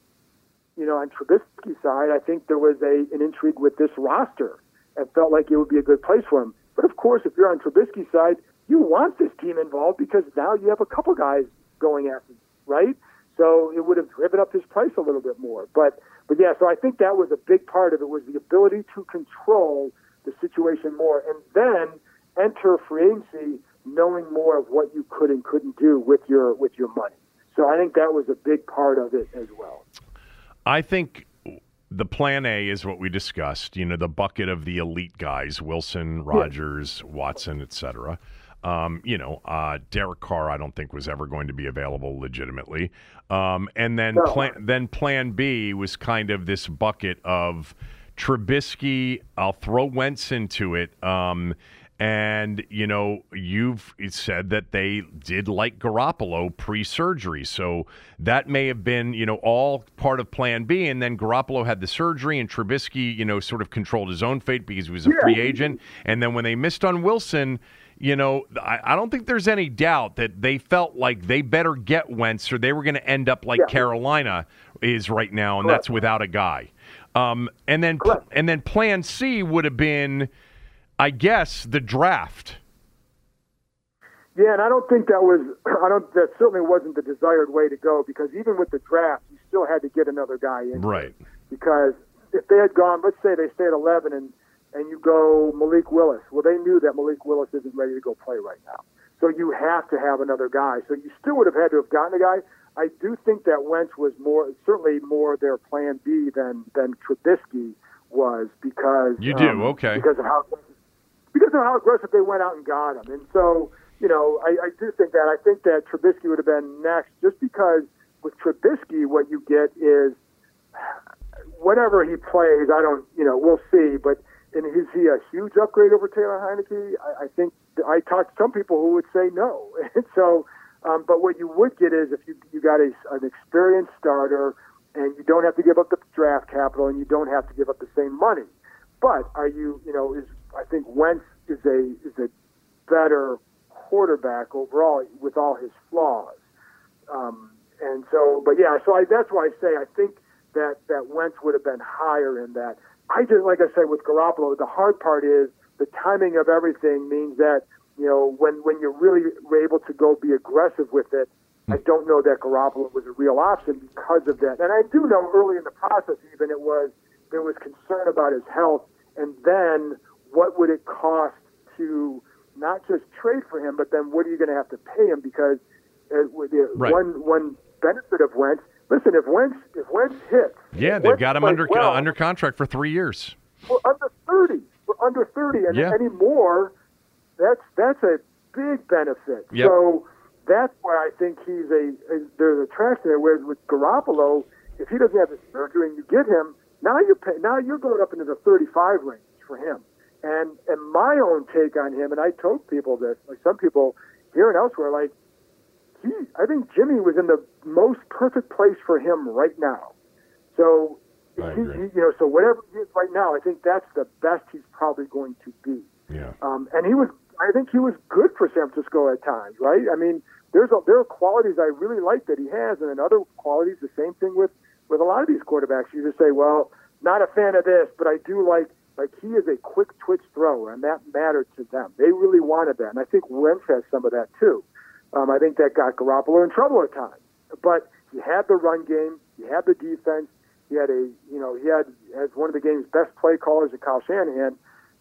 you know, on Trubisky's side. I think there was a an intrigue with this roster and felt like it would be a good place for him. But of course, if you're on Trubisky's side, you want this team involved because now you have a couple guys going after, you, right? So it would have driven up his price a little bit more. But but yeah, so I think that was a big part of it was the ability to control the situation more, and then enter free agency knowing more of what you could and couldn't do with your with your money. So I think that was a big part of it as well. I think the plan A is what we discussed. You know, the bucket of the elite guys: Wilson, Rodgers, yeah. Watson, etc. Um, you know, uh, Derek Carr, I don't think was ever going to be available legitimately. Um, and then, no. plan, then Plan B was kind of this bucket of Trubisky. I'll throw Wentz into it. Um, and, you know, you've said that they did like Garoppolo pre surgery. So that may have been, you know, all part of plan B. And then Garoppolo had the surgery, and Trubisky, you know, sort of controlled his own fate because he was a yeah. free agent. And then when they missed on Wilson, you know, I, I, don't think there's any doubt that they felt like they better get Wentz or they were going to end up like yeah. Carolina is right now, and Correct. that's without a guy. Um, and then, Correct. and then Plan C would have been I guess, the draft. Yeah, and I don't think that was I don't that certainly wasn't the desired way to go because even with the draft, you still had to get another guy in. Right. Because if they had gone, let's say they stayed at 11 and and you go Malik Willis, well, they knew that Malik Willis isn't ready to go play right now. So you have to have another guy. So you still would have had to have gotten a guy. I do think that Wentz was more certainly more their plan B than than Trubisky was because you do um, okay because of how because of how aggressive they went out and got him. And so, you know, I, I do think that. I think that Trubisky would have been next just because with Trubisky, what you get is whatever he plays, I don't, you know, we'll see. But and is he a huge upgrade over Taylor Heinicke? I, I think I talked to some people who would say no. And so, um, but what you would get is if you you got a, an experienced starter and you don't have to give up the draft capital and you don't have to give up the same money. But are you, you know, is I think Wentz is a is a better quarterback overall with all his flaws. Um, and so, but yeah, so I, that's why I say I think that that Wentz would have been higher in that. I just like I said with Garoppolo, the hard part is the timing of everything means that you know when when you're really able to go be aggressive with it. I don't know that Garoppolo was a real option because of that. And I do know early in the process, even it was there was concern about his health, and then what would it cost to not just trade for him, but then what are you going to have to pay him? Because uh, the, right. one one benefit of Wentz. Listen, if Wentz if Wentz hits, yeah, they've Wentz got him under well, uh, under contract for three years. We're under thirty. We're under thirty, and yeah. any more, that's that's a big benefit. Yep. So that's why I think he's a, a there's a there. Whereas with Garoppolo, if he doesn't have the surgery and you get him, now you're pay, now you're going up into the 35 range for him. And and my own take on him, and I told people this, like some people here and elsewhere, like he, I think Jimmy was in the most perfect place for him right now. So he, he, you know, so whatever he is right now, I think that's the best he's probably going to be. Yeah. Um, and he was, I think he was good for San Francisco at times, right? I mean, there's a, there are qualities I really like that he has, and then other qualities. The same thing with with a lot of these quarterbacks. You just say, well, not a fan of this, but I do like like he is a quick twitch thrower, and that mattered to them. They really wanted that, and I think Wentz has some of that too. Um, I think that got Garoppolo in trouble at times, but he had the run game, he had the defense, he had a you know he had as one of the game's best play callers in Kyle Shanahan.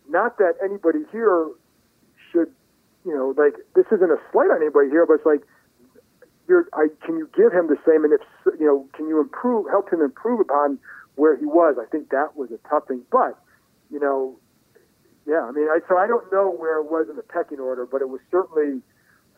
Not that anybody here should you know like this isn't a slight on anybody here, but it's like you're, I, can you give him the same, and if you know, can you improve, help him improve upon where he was? I think that was a tough thing, but you know, yeah, I mean, I, so I don't know where it was in the pecking order, but it was certainly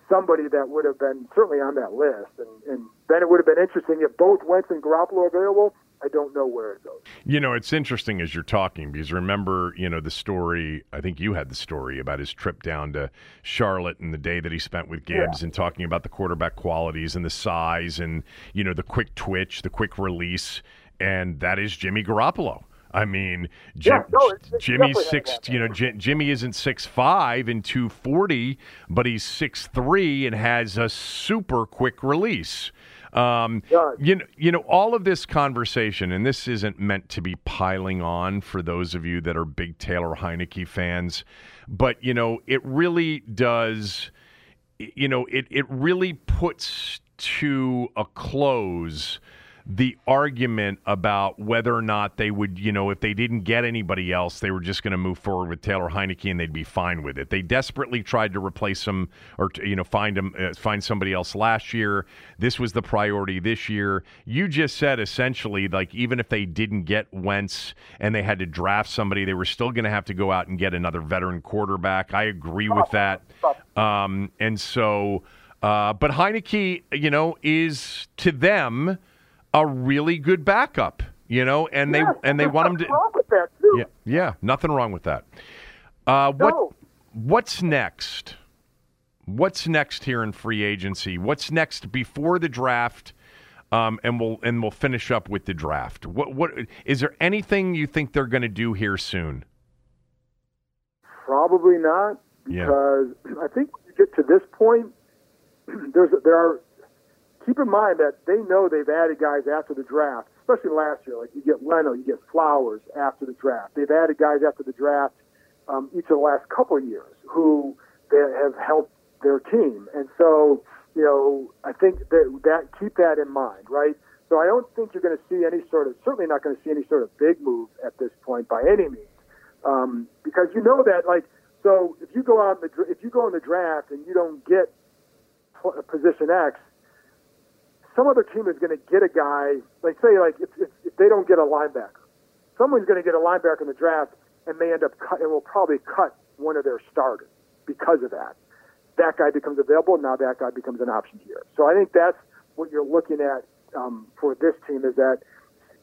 somebody that would have been certainly on that list. And, and then it would have been interesting if both Wentz and Garoppolo are available. I don't know where it goes. You know, it's interesting as you're talking because remember, you know, the story. I think you had the story about his trip down to Charlotte and the day that he spent with Gibbs Yeah. and talking about the quarterback qualities and the size and, you know, the quick twitch, the quick release. And that is Jimmy Garoppolo. I mean, Jim, Yeah, no, it's- it's Jimmy's six. You know, J- Jimmy isn't six five and two forty, but he's six three and has a super quick release. Um, you know, you know, all of this conversation, and this isn't meant to be piling on for those of you that are big Taylor Heinicke fans, but you know, it really does. You know, it it really puts to a close the argument about whether or not they would, you know, if they didn't get anybody else, they were just going to move forward with Taylor Heinicke and they'd be fine with it. They desperately tried to replace him or you know find him uh, find somebody else last year. This was the priority this year. You just said essentially like even if they didn't get Wentz and they had to draft somebody, they were still going to have to go out and get another veteran quarterback. I agree with that. Um, and so, uh, but Heinicke, you know, is to them a really good backup. You know, and they Yeah, and they want him to. wrong with that too. Yeah, yeah, nothing wrong with that. Uh, what No. what's next? What's next here in free agency? What's next before the draft? Um, and we'll and we'll finish up with the draft. What what is there anything you think they're going to do here soon? Probably not, Yeah. because I think when you get to this point, there's there are. Keep in mind that they know they've added guys after the draft, especially last year. Like you get Leno, you get Flowers after the draft. They've added guys after the draft um, each of the last couple of years who they have helped their team, and so you know I think that that keep that in mind, right? So I don't think you're going to see any sort of certainly not going to see any sort of big move at this point by any means um, because you know that like so if you go out the if you go in the draft and you don't get position X, some other team is going to get a guy like say like if, if, if they don't get a linebacker, someone's going to get a linebacker in the draft and may end up cut and will probably cut one of their starters because of that. That guy becomes available now. That guy becomes an option here. So I think that's what you're looking at um, for this team is that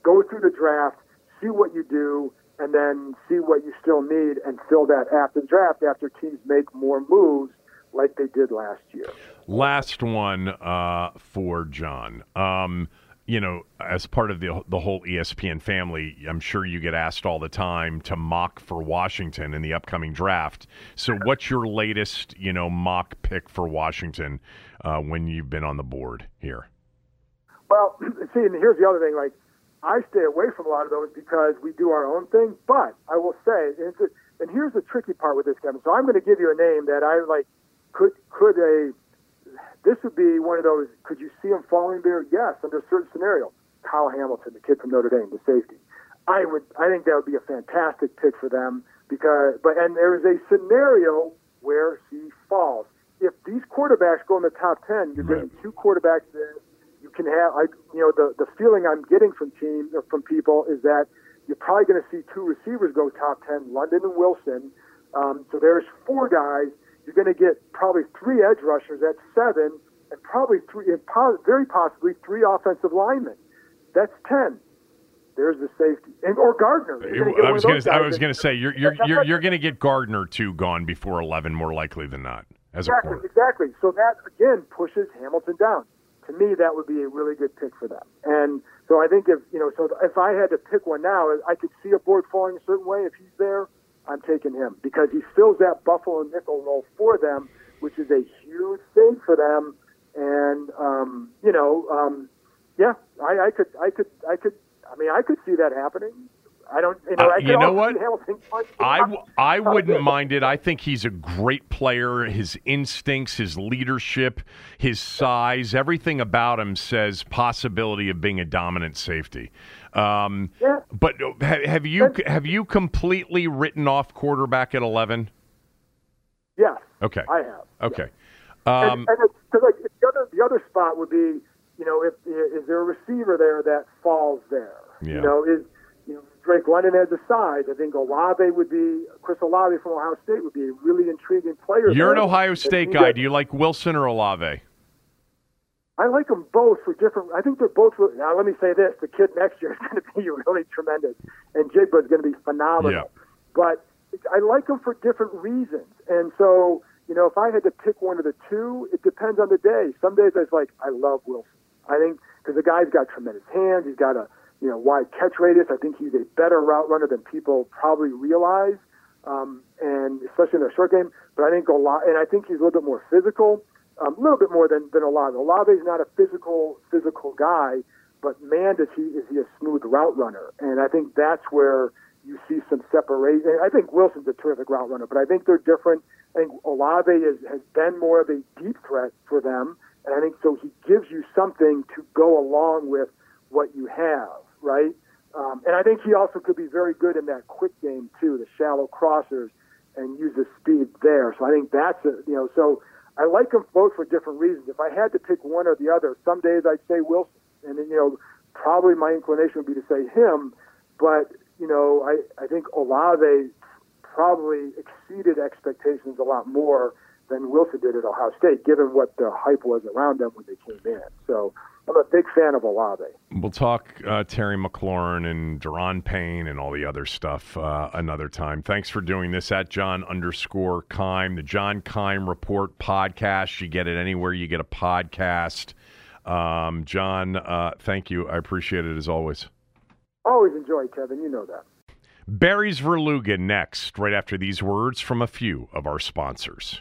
go through the draft, see what you do, and then see what you still need and fill that after the draft after teams make more moves like they did last year. Last one uh, for John. Um, you know, as part of the the whole ESPN family, I'm sure you get asked all the time to mock for Washington in the upcoming draft. So, what's your latest, you know, mock pick for Washington uh, when you've been on the board here? Well, see, and here's the other thing. Like, I stay away from a lot of those because we do our own thing. But I will say, and, a, and here's the tricky part with this, Kevin. So I'm going to give you a name that I like. Could could a this would be one of those? Could you see him falling there? Yes, under a certain scenario. Kyle Hamilton, the kid from Notre Dame, the safety. I would. I think that would be a fantastic pick for them because. But and there is a scenario where he falls. If these quarterbacks go in the top ten, you're getting two quarterbacks there you can have like you know the the feeling I'm getting from teams or from people is that you're probably going to see two receivers go top ten, London and Wilson. Um, so there's four guys. You're going to get probably three edge rushers at seven, and probably three, and po- very possibly three offensive linemen. That's ten. There's the safety, and or Gardner. You're gonna get I was going to I was going to say you're you're you're, you're going to get Gardner too gone before 11 more likely than not as Exactly, exactly. So that again pushes Hamilton down. To me, that would be a really good pick for them. And so I think if you know, so if I had to pick one now, I could see a board falling a certain way. If he's there, I'm taking him because he fills that Buffalo nickel role for them, which is a huge thing for them. And um, you know, um, yeah, I, I could, I could, I could. I mean, I could see that happening. I don't, you know, Uh, I you know what? I, w- I wouldn't mind it. I think he's a great player. His instincts, his leadership, his size, everything about him says possibility of being a dominant safety. Um, Yeah. But ha- have you have you completely written off quarterback at eleven? Yes, Okay. I have. Okay. And, Um, and it's, cause like the other the other spot would be, you know, if is there a receiver there that falls there? Yeah. You know, is you know Drake London has the size. I think Olave would be Chris Olave from Ohio State would be a really intriguing player. you're an. Ohio State guy. Do you like Wilson or Olave? I like them both for different. I think they're both. Now, let me say this: the kid next year is going to be really tremendous, and Njigba is going to be phenomenal. Yeah. But I like them for different reasons, and so you know, if I had to pick one of the two, it depends on the day. Some days I was like, I love Wilson. I think because the guy's got tremendous hands. He's got a you know wide catch radius. I think he's a better route runner than people probably realize, um, and especially in a short game. But I think a lot, and I think he's a little bit more physical, um, a little bit more than than Olave. Olave's not a physical physical guy, but man, does he is he a smooth route runner? And I think that's where you see some separation. I think Wilson's a terrific route runner, but I think they're different. I think Olave is, has been more of a deep threat for them, and I think so he gives you something to go along with what you have, right? Um, and I think he also could be very good in that quick game too, the shallow crossers, and use the speed there. So I think that's a you know so I like them both for different reasons. If I had to pick one or the other, some days I'd say Wilson, and then, you know probably my inclination would be to say him, but you know I I think Olave probably exceeded expectations a lot more than Wilson did at Ohio State, given what the hype was around them when they came in. So I'm a big fan of Olave. We'll talk uh, Terry McLaurin and Daron Payne and all the other stuff uh, another time. Thanks for doing this at John underscore Keim, the John Keim Report podcast. You get it anywhere you get a podcast. Um, John, uh, thank you. I appreciate it as always. Always enjoy, Kevin. You know that. Barry Svrluga next, right after these words from a few of our sponsors.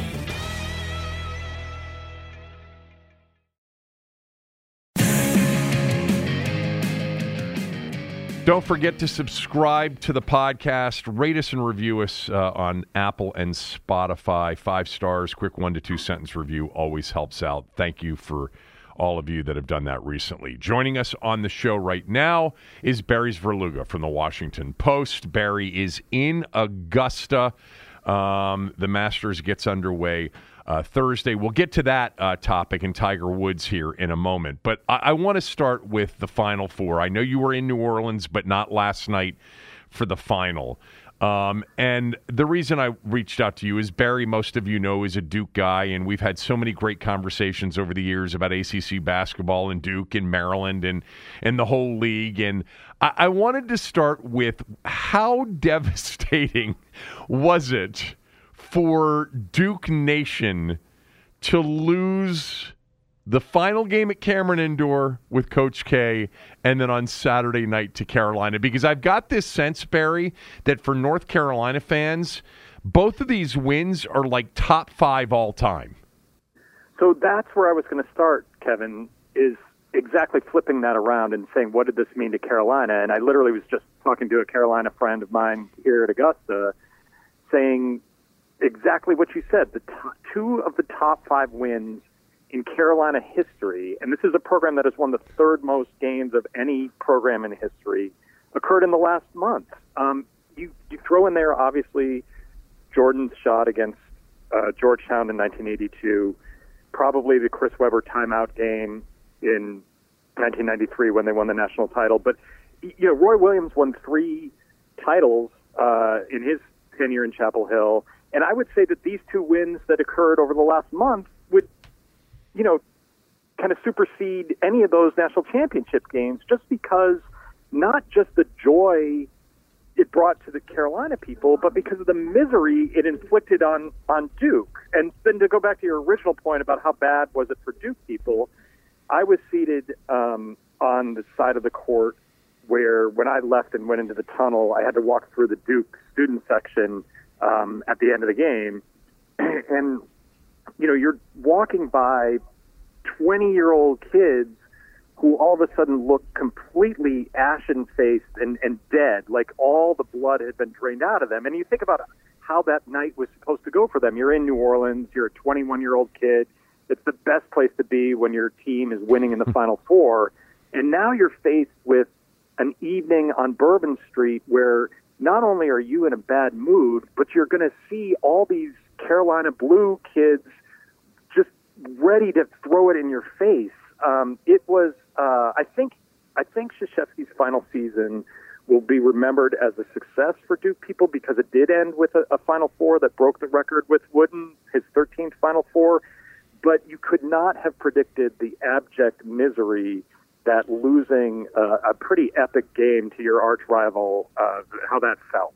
Don't forget to subscribe to the podcast. Rate us and review us uh, on Apple and Spotify. Five stars, quick one to two sentence review always helps out. Thank you for all of you that have done that recently. Joining us on the show right now is Barry Svrluga from the Washington Post. Barry is in Augusta. Um, the Masters gets underway uh, Thursday. We'll get to that uh, topic and Tiger Woods here in a moment. But I, I want to start with the Final Four. I know you were in New Orleans, but not last night for the final. Um, and the reason I reached out to you is Barry, most of you know, is a Duke guy, and we've had so many great conversations over the years about ACC basketball and Duke and Maryland and and the whole league. And I, I wanted to start with how devastating was it for Duke Nation to lose the final game at Cameron Indoor with Coach K and then on Saturday night to Carolina because I've got this sense, Barry, that for North Carolina fans, both of these wins are like top five all time. So that's where I was going to start, Kevin, is exactly flipping that around and saying, what did this mean to Carolina? And I literally was just talking to a Carolina friend of mine here at Augusta saying, exactly what you said. The top, two of the top five wins in Carolina history, and this is a program that has won the third most games of any program in history, occurred in the last month. Um, you you throw in there obviously Jordan's shot against uh, Georgetown in 1982, probably the Chris Webber timeout game in 1993 when they won the national title. But you know, Roy Williams won three titles uh, in his tenure in Chapel Hill. And I would say that these two wins that occurred over the last month would, you know, kind of supersede any of those national championship games just because not just the joy it brought to the Carolina people, but because of the misery it inflicted on, on Duke. And then to go back to your original point about how bad was it for Duke people, I was seated um, on the side of the court where, when I left and went into the tunnel, I had to walk through the Duke student section um, at the end of the game, and you know, you're walking by 20 year old kids who all of a sudden look completely ashen faced and, and dead, like all the blood had been drained out of them. And you think about how that night was supposed to go for them. You're in New Orleans, you're a 21 year old kid. It's the best place to be when your team is winning in the Final Four. And now you're faced with an evening on Bourbon Street where not only are you in a bad mood, but you're going to see all these Carolina Blue kids just ready to throw it in your face. Um, it was, uh, I think, I think Krzyzewski's final season will be remembered as a success for Duke people because it did end with a, a Final Four that broke the record with Wooden, his 13th Final Four. But you could not have predicted the abject misery that losing uh, a pretty epic game to your arch rival, uh, how that felt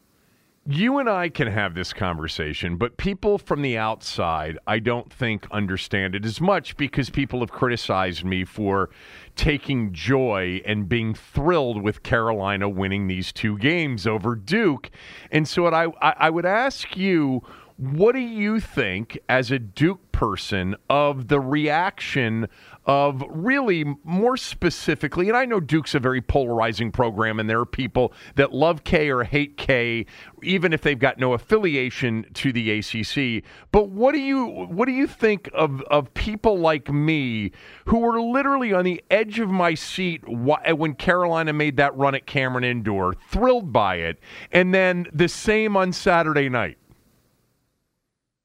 you and I can have this conversation, but people from the outside, I don't think understand it as much because people have criticized me for taking joy and being thrilled with Carolina winning these two games over Duke. And so, I, I would ask you, what do you think as a Duke person of the reaction of really more specifically, and I know Duke's a very polarizing program, and there are people that love K or hate K, even if they've got no affiliation to the ACC. But what do you what do you think of of people like me who were literally on the edge of my seat eh, when Carolina made that run at Cameron Indoor, thrilled by it, and then the same on Saturday night?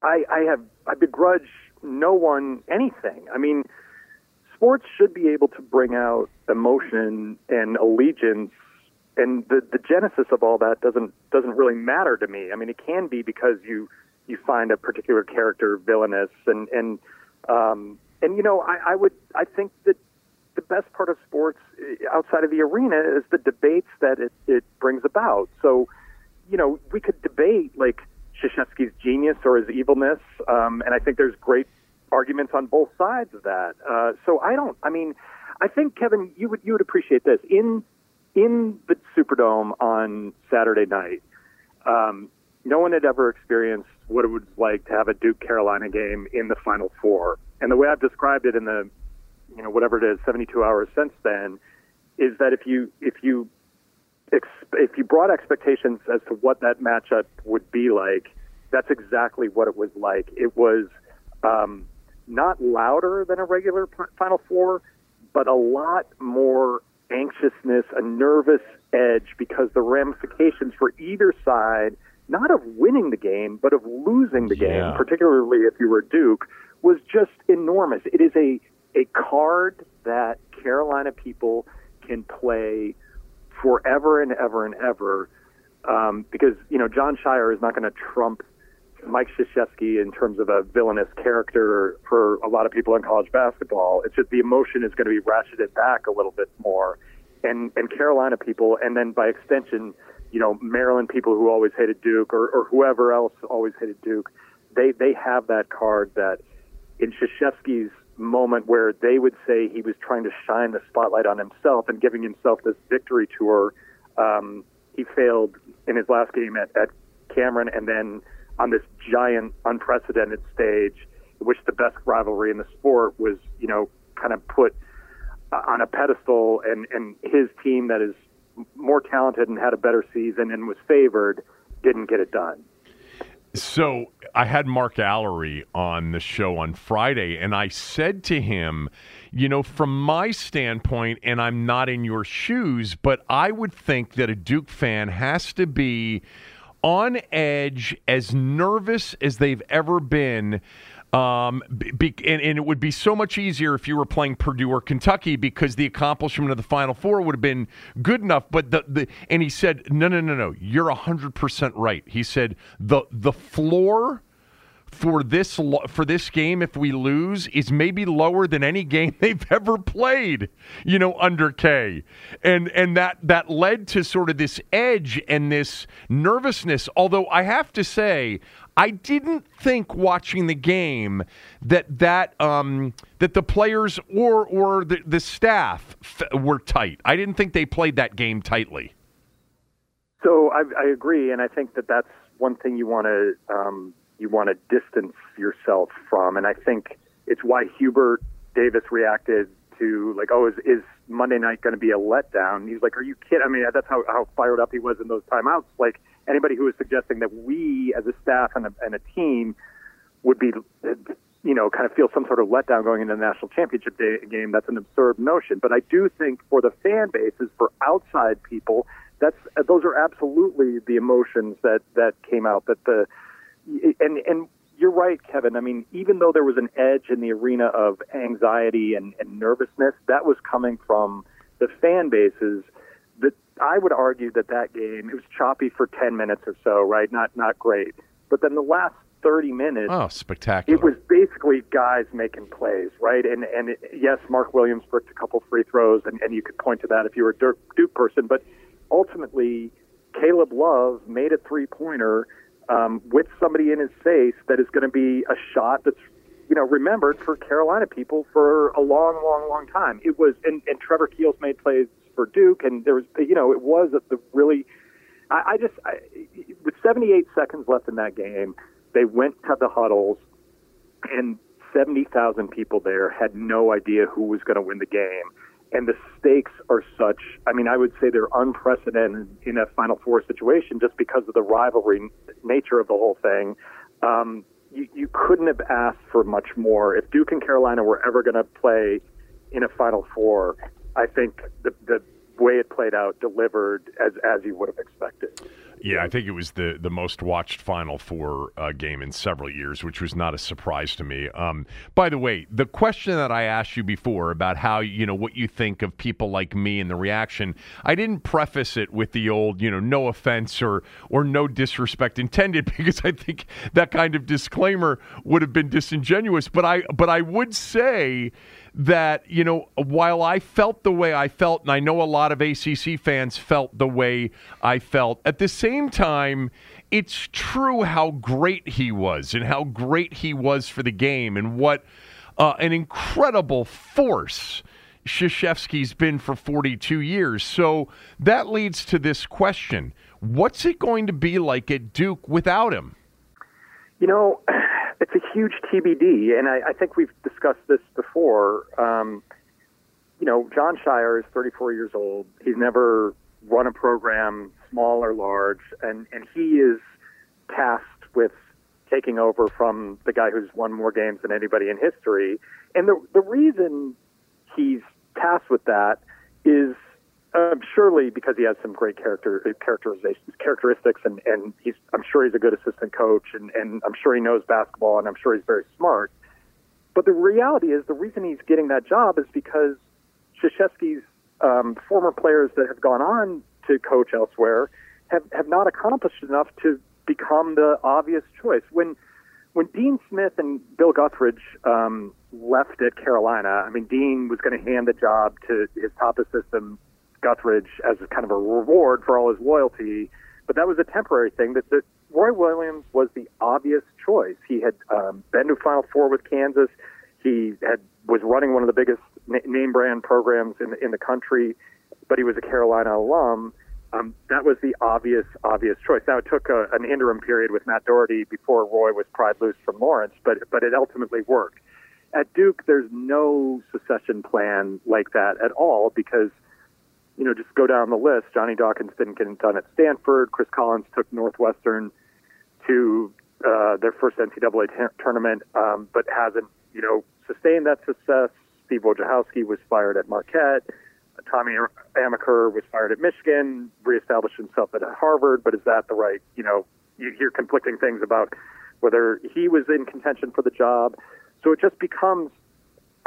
I, I have I begrudge no one anything. I mean sports should be able to bring out emotion and allegiance and the the genesis of all that doesn't doesn't really matter to me. I mean, it can be because you you find a particular character villainous and and um, and you know I, I would I think that the best part of sports eh, outside of the arena is the debates that it it brings about. So you know we could debate like Krzyzewski's genius or his evilness, um, and I think there's great arguments on both sides of that. Uh, so I don't. I mean, I think Kevin, you would you would appreciate this in in the Superdome on Saturday night. Um, no one had ever experienced what it was like to have a Duke Carolina game in the Final Four, and the way I've described it in the you know whatever it is 72 hours since then is that if you if you if you brought expectations as to what that matchup would be like, that's exactly what it was like. It was um, not louder than a regular Final Four, but a lot more anxiousness, a nervous edge because the ramifications for either side, not of winning the game, but of losing the yeah. game, particularly if you were Duke, was just enormous. It is a a card that Carolina people can play forever and ever and ever um, because you know Jon Scheyer is not going to trump Mike Krzyzewski in terms of a villainous character for a lot of people in college basketball. It's just the emotion is going to be ratcheted back a little bit more, and and Carolina people, and then by extension, you know Maryland people who always hated Duke or, or whoever else always hated Duke, they they have that card that in Krzyzewski's moment where they would say he was trying to shine the spotlight on himself and giving himself this victory tour. Um, he failed in his last game at, at Cameron, and then on this giant, unprecedented stage, in which the best rivalry in the sport was, you know, kind of put uh, on a pedestal, and and his team that is more talented and had a better season and was favored didn't get it done. So I had Mark Alarie on the show on Friday, and I said to him, you know, from my standpoint, and I'm not in your shoes, but I would think that a Duke fan has to be on edge, as nervous as they've ever been. Um, be, and, and, it would be so much easier if you were playing Purdue or Kentucky because the accomplishment of the Final Four would have been good enough. But the, the and he said, no, no, no, no, you're hundred percent right. He said the the floor for this for this game if we lose is maybe lower than any game they've ever played you know under K and and that that led to sort of this edge and this nervousness although I have to say I didn't think watching the game that that um, that the players or or the, the staff f- were tight. I didn't think they played that game tightly. So I, I agree, and I think that that's one thing you want to um, you want to distance yourself from, and I think it's why Hubert Davis reacted to like, oh, is is Monday night going to be a letdown? He's like, are you kidding? I mean, that's how how fired up he was in those timeouts. Like anybody who was suggesting that we as a staff and a, and a team would be you know, kind of feel some sort of letdown going into the national championship day, game. That's an absurd notion. But I do think for the fan bases, for outside people, that's those are absolutely the emotions that that came out. That the and and you're right, Kevin. I mean, even though there was an edge in the arena of anxiety and, and nervousness, that was coming from the fan bases. That I would argue that that game it was choppy for ten minutes or so, right? Not not great. But then the last 30 minutes. Oh, spectacular. It was basically guys making plays, right? And and it, yes, Mark Williams bricked a couple free throws, and, and you could point to that if you were a Duke, Duke person. But ultimately, Caleb Love made a three pointer um, with somebody in his face that is going to be a shot that's you know remembered for Carolina people for a long, long, long time. It was, and, and Trevor Keels made plays for Duke, and there was, you know, it was the really. I, I just, I, with 78 seconds left in that game, they went to the huddles, and 70,000 people there had no idea who was going to win the game. And the stakes are such, I mean, I would say they're unprecedented in a Final Four situation just because of the rivalry nature of the whole thing. Um, you, you couldn't have asked for much more. If Duke and Carolina were ever going to play in a Final Four, I think the, the way it played out delivered as, as you would have expected. Yeah, I think it was the the most watched Final Four uh, game in several years, which was not a surprise to me. Um, by the way, the question that I asked you before about how you know what you think of people like me and the reaction, I didn't preface it with the old you know no offense or or no disrespect intended because I think that kind of disclaimer would have been disingenuous. But I but I would say that, you know, while I felt the way I felt, and I know a lot of ACC fans felt the way I felt, at the same time, it's true how great he was and how great he was for the game and what uh, an incredible force Krzyzewski's been for 42 years. So that leads to this question What's it going to be like at Duke without him? You know, it's a huge TBD, and I, I think we've discussed this before. Um, you know, Jon Scheyer is 34 years old. He's never run a program, small or large, and and he is tasked with taking over from the guy who's won more games than anybody in history. And the the reason he's tasked with that is um, surely because he has some great character characterizations, characteristics, and and he's I'm sure he's a good assistant coach, and and I'm sure he knows basketball, and I'm sure he's very smart. But the reality is, the reason he's getting that job is because Krzyzewski's um, former players that have gone on to coach elsewhere have have not accomplished enough to become the obvious choice. When when Dean Smith and Bill Guthridge um, left at Carolina, I mean, Dean was going to hand the job to his top assistant Guthridge as kind of a reward for all his loyalty. But that was a temporary thing. That, that Roy Williams was the obvious choice. He had um, been to Final Four with Kansas. He had was running one of the biggest name brand programs in the, in the country, but he was a Carolina alum. Um, that was the obvious, obvious choice. Now it took a, an interim period with Matt Doherty before Roy was pried loose from Lawrence, but but it ultimately worked. At Duke, there's no secession plan like that at all because you know, just go down the list. Johnny Dawkins didn't get it done at Stanford. Chris Collins took Northwestern to uh, their first NCAA t- tournament, um, but hasn't, you know, sustained that success. Steve Wojciechowski was fired at Marquette. Tommy Amaker was fired at Michigan, reestablished himself at Harvard, but is that the right, you know, you hear conflicting things about whether he was in contention for the job. So it just becomes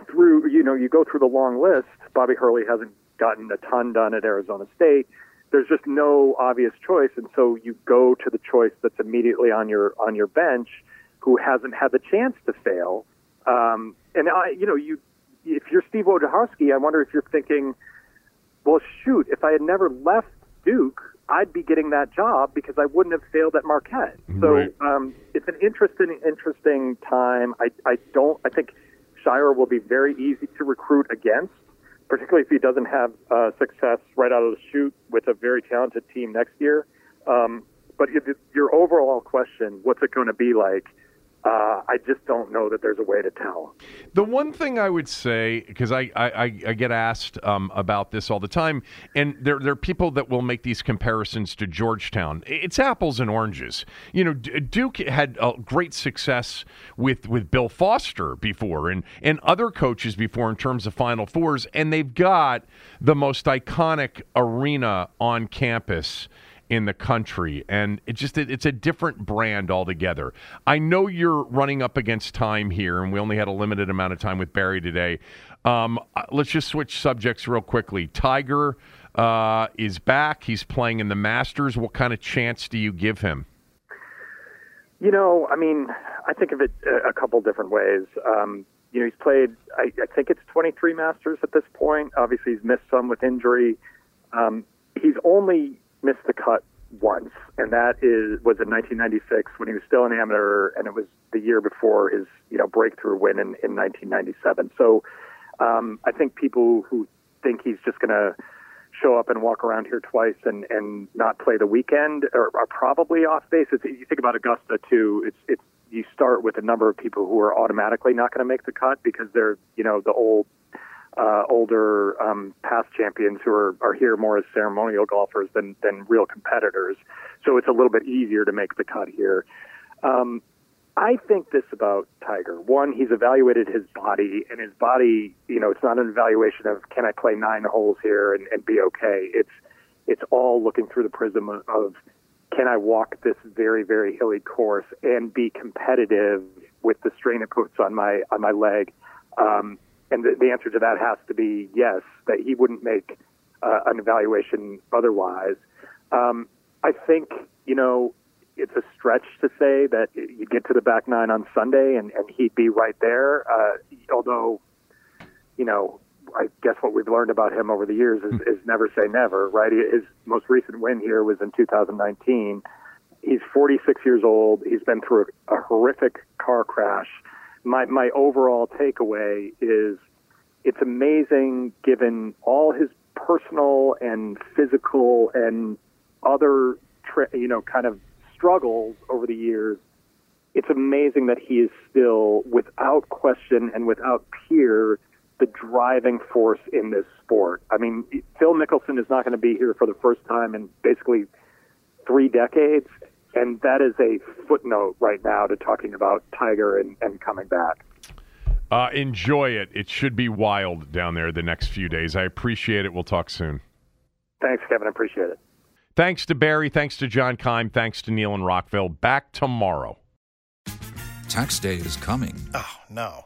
through, you know, you go through the long list. Bobby Hurley hasn't gotten a ton done at Arizona State. There's just no obvious choice, and so you go to the choice that's immediately on your on your bench, who hasn't had the chance to fail. Um, and I, you know, you if you're Steve Wojciechowski, I wonder if you're thinking, well, shoot, if I had never left Duke, I'd be getting that job because I wouldn't have failed at Marquette. So Right. um, it's an interesting, interesting time. I, I don't. I think Scheyer will be very easy to recruit against, particularly if he doesn't have uh, success right out of the chute with a very talented team next year. Um, but your overall question, what's it going to be like? Uh, I just don't know that there's a way to tell. The one thing I would say, because I, I, I get asked um, about this all the time, and there, there are people that will make these comparisons to Georgetown. It's apples and oranges. You know, Duke had uh, great success with, with Bill Foster before and, and other coaches before in terms of Final Fours, and they've got the most iconic arena on campus in the country and it just it, it's a different brand altogether i know you're running up against time here and we only had a limited amount of time with barry today um, uh, let's just switch subjects real quickly tiger uh, is back he's playing in the masters what kind of chance do you give him You know, I mean, I think of it a, couple different ways. Um, you know, he's played, I, I think it's 23 Masters at this point. Obviously, he's missed some with injury. Um, he's only missed the cut once, and that is was in 1996 when he was still an amateur, and it was the year before his you know breakthrough win in, in 1997. So um, I think people who think he's just going to show up and walk around here twice and, and not play the weekend are, are probably off base. It's, you think about Augusta too. It's it's you start with a number of people who are automatically not going to make the cut because they're you know the old uh, older um, past champions who are, are here more as ceremonial golfers than than real competitors. So it's a little bit easier to make the cut here. Um, I think this about Tiger. One, he's evaluated his body, and his body, you know, it's not an evaluation of can I play nine holes here and, and be okay. It's it's all looking through the prism of, can I walk this very very hilly course and be competitive with the strain it puts on my on my leg. Um, and the, the answer to that has to be yes. That he wouldn't make uh, an evaluation otherwise. Um, I think you know it's a stretch to say that you get to the back nine on Sunday and, and he'd be right there. Uh, although, you know, I guess what we've learned about him over the years is, is never say never, right? His most recent win here was in 2019. He's 46 years old. He's been through a, a horrific car crash. My my overall takeaway is it's amazing given all his personal and physical and other you know kind of struggles over the years it's amazing that he is still without question and without peer the driving force in this sport. I mean phil mickelson is not going to be here for the first time in basically three decades and that is a footnote right now to talking about tiger and, and coming back uh, enjoy it it should be wild down there the next few days i appreciate it we'll talk soon thanks kevin i appreciate it Thanks to Barry. Thanks to John Keim. Thanks to Neil and Rockville. Back tomorrow. Tax day is coming. Oh, no.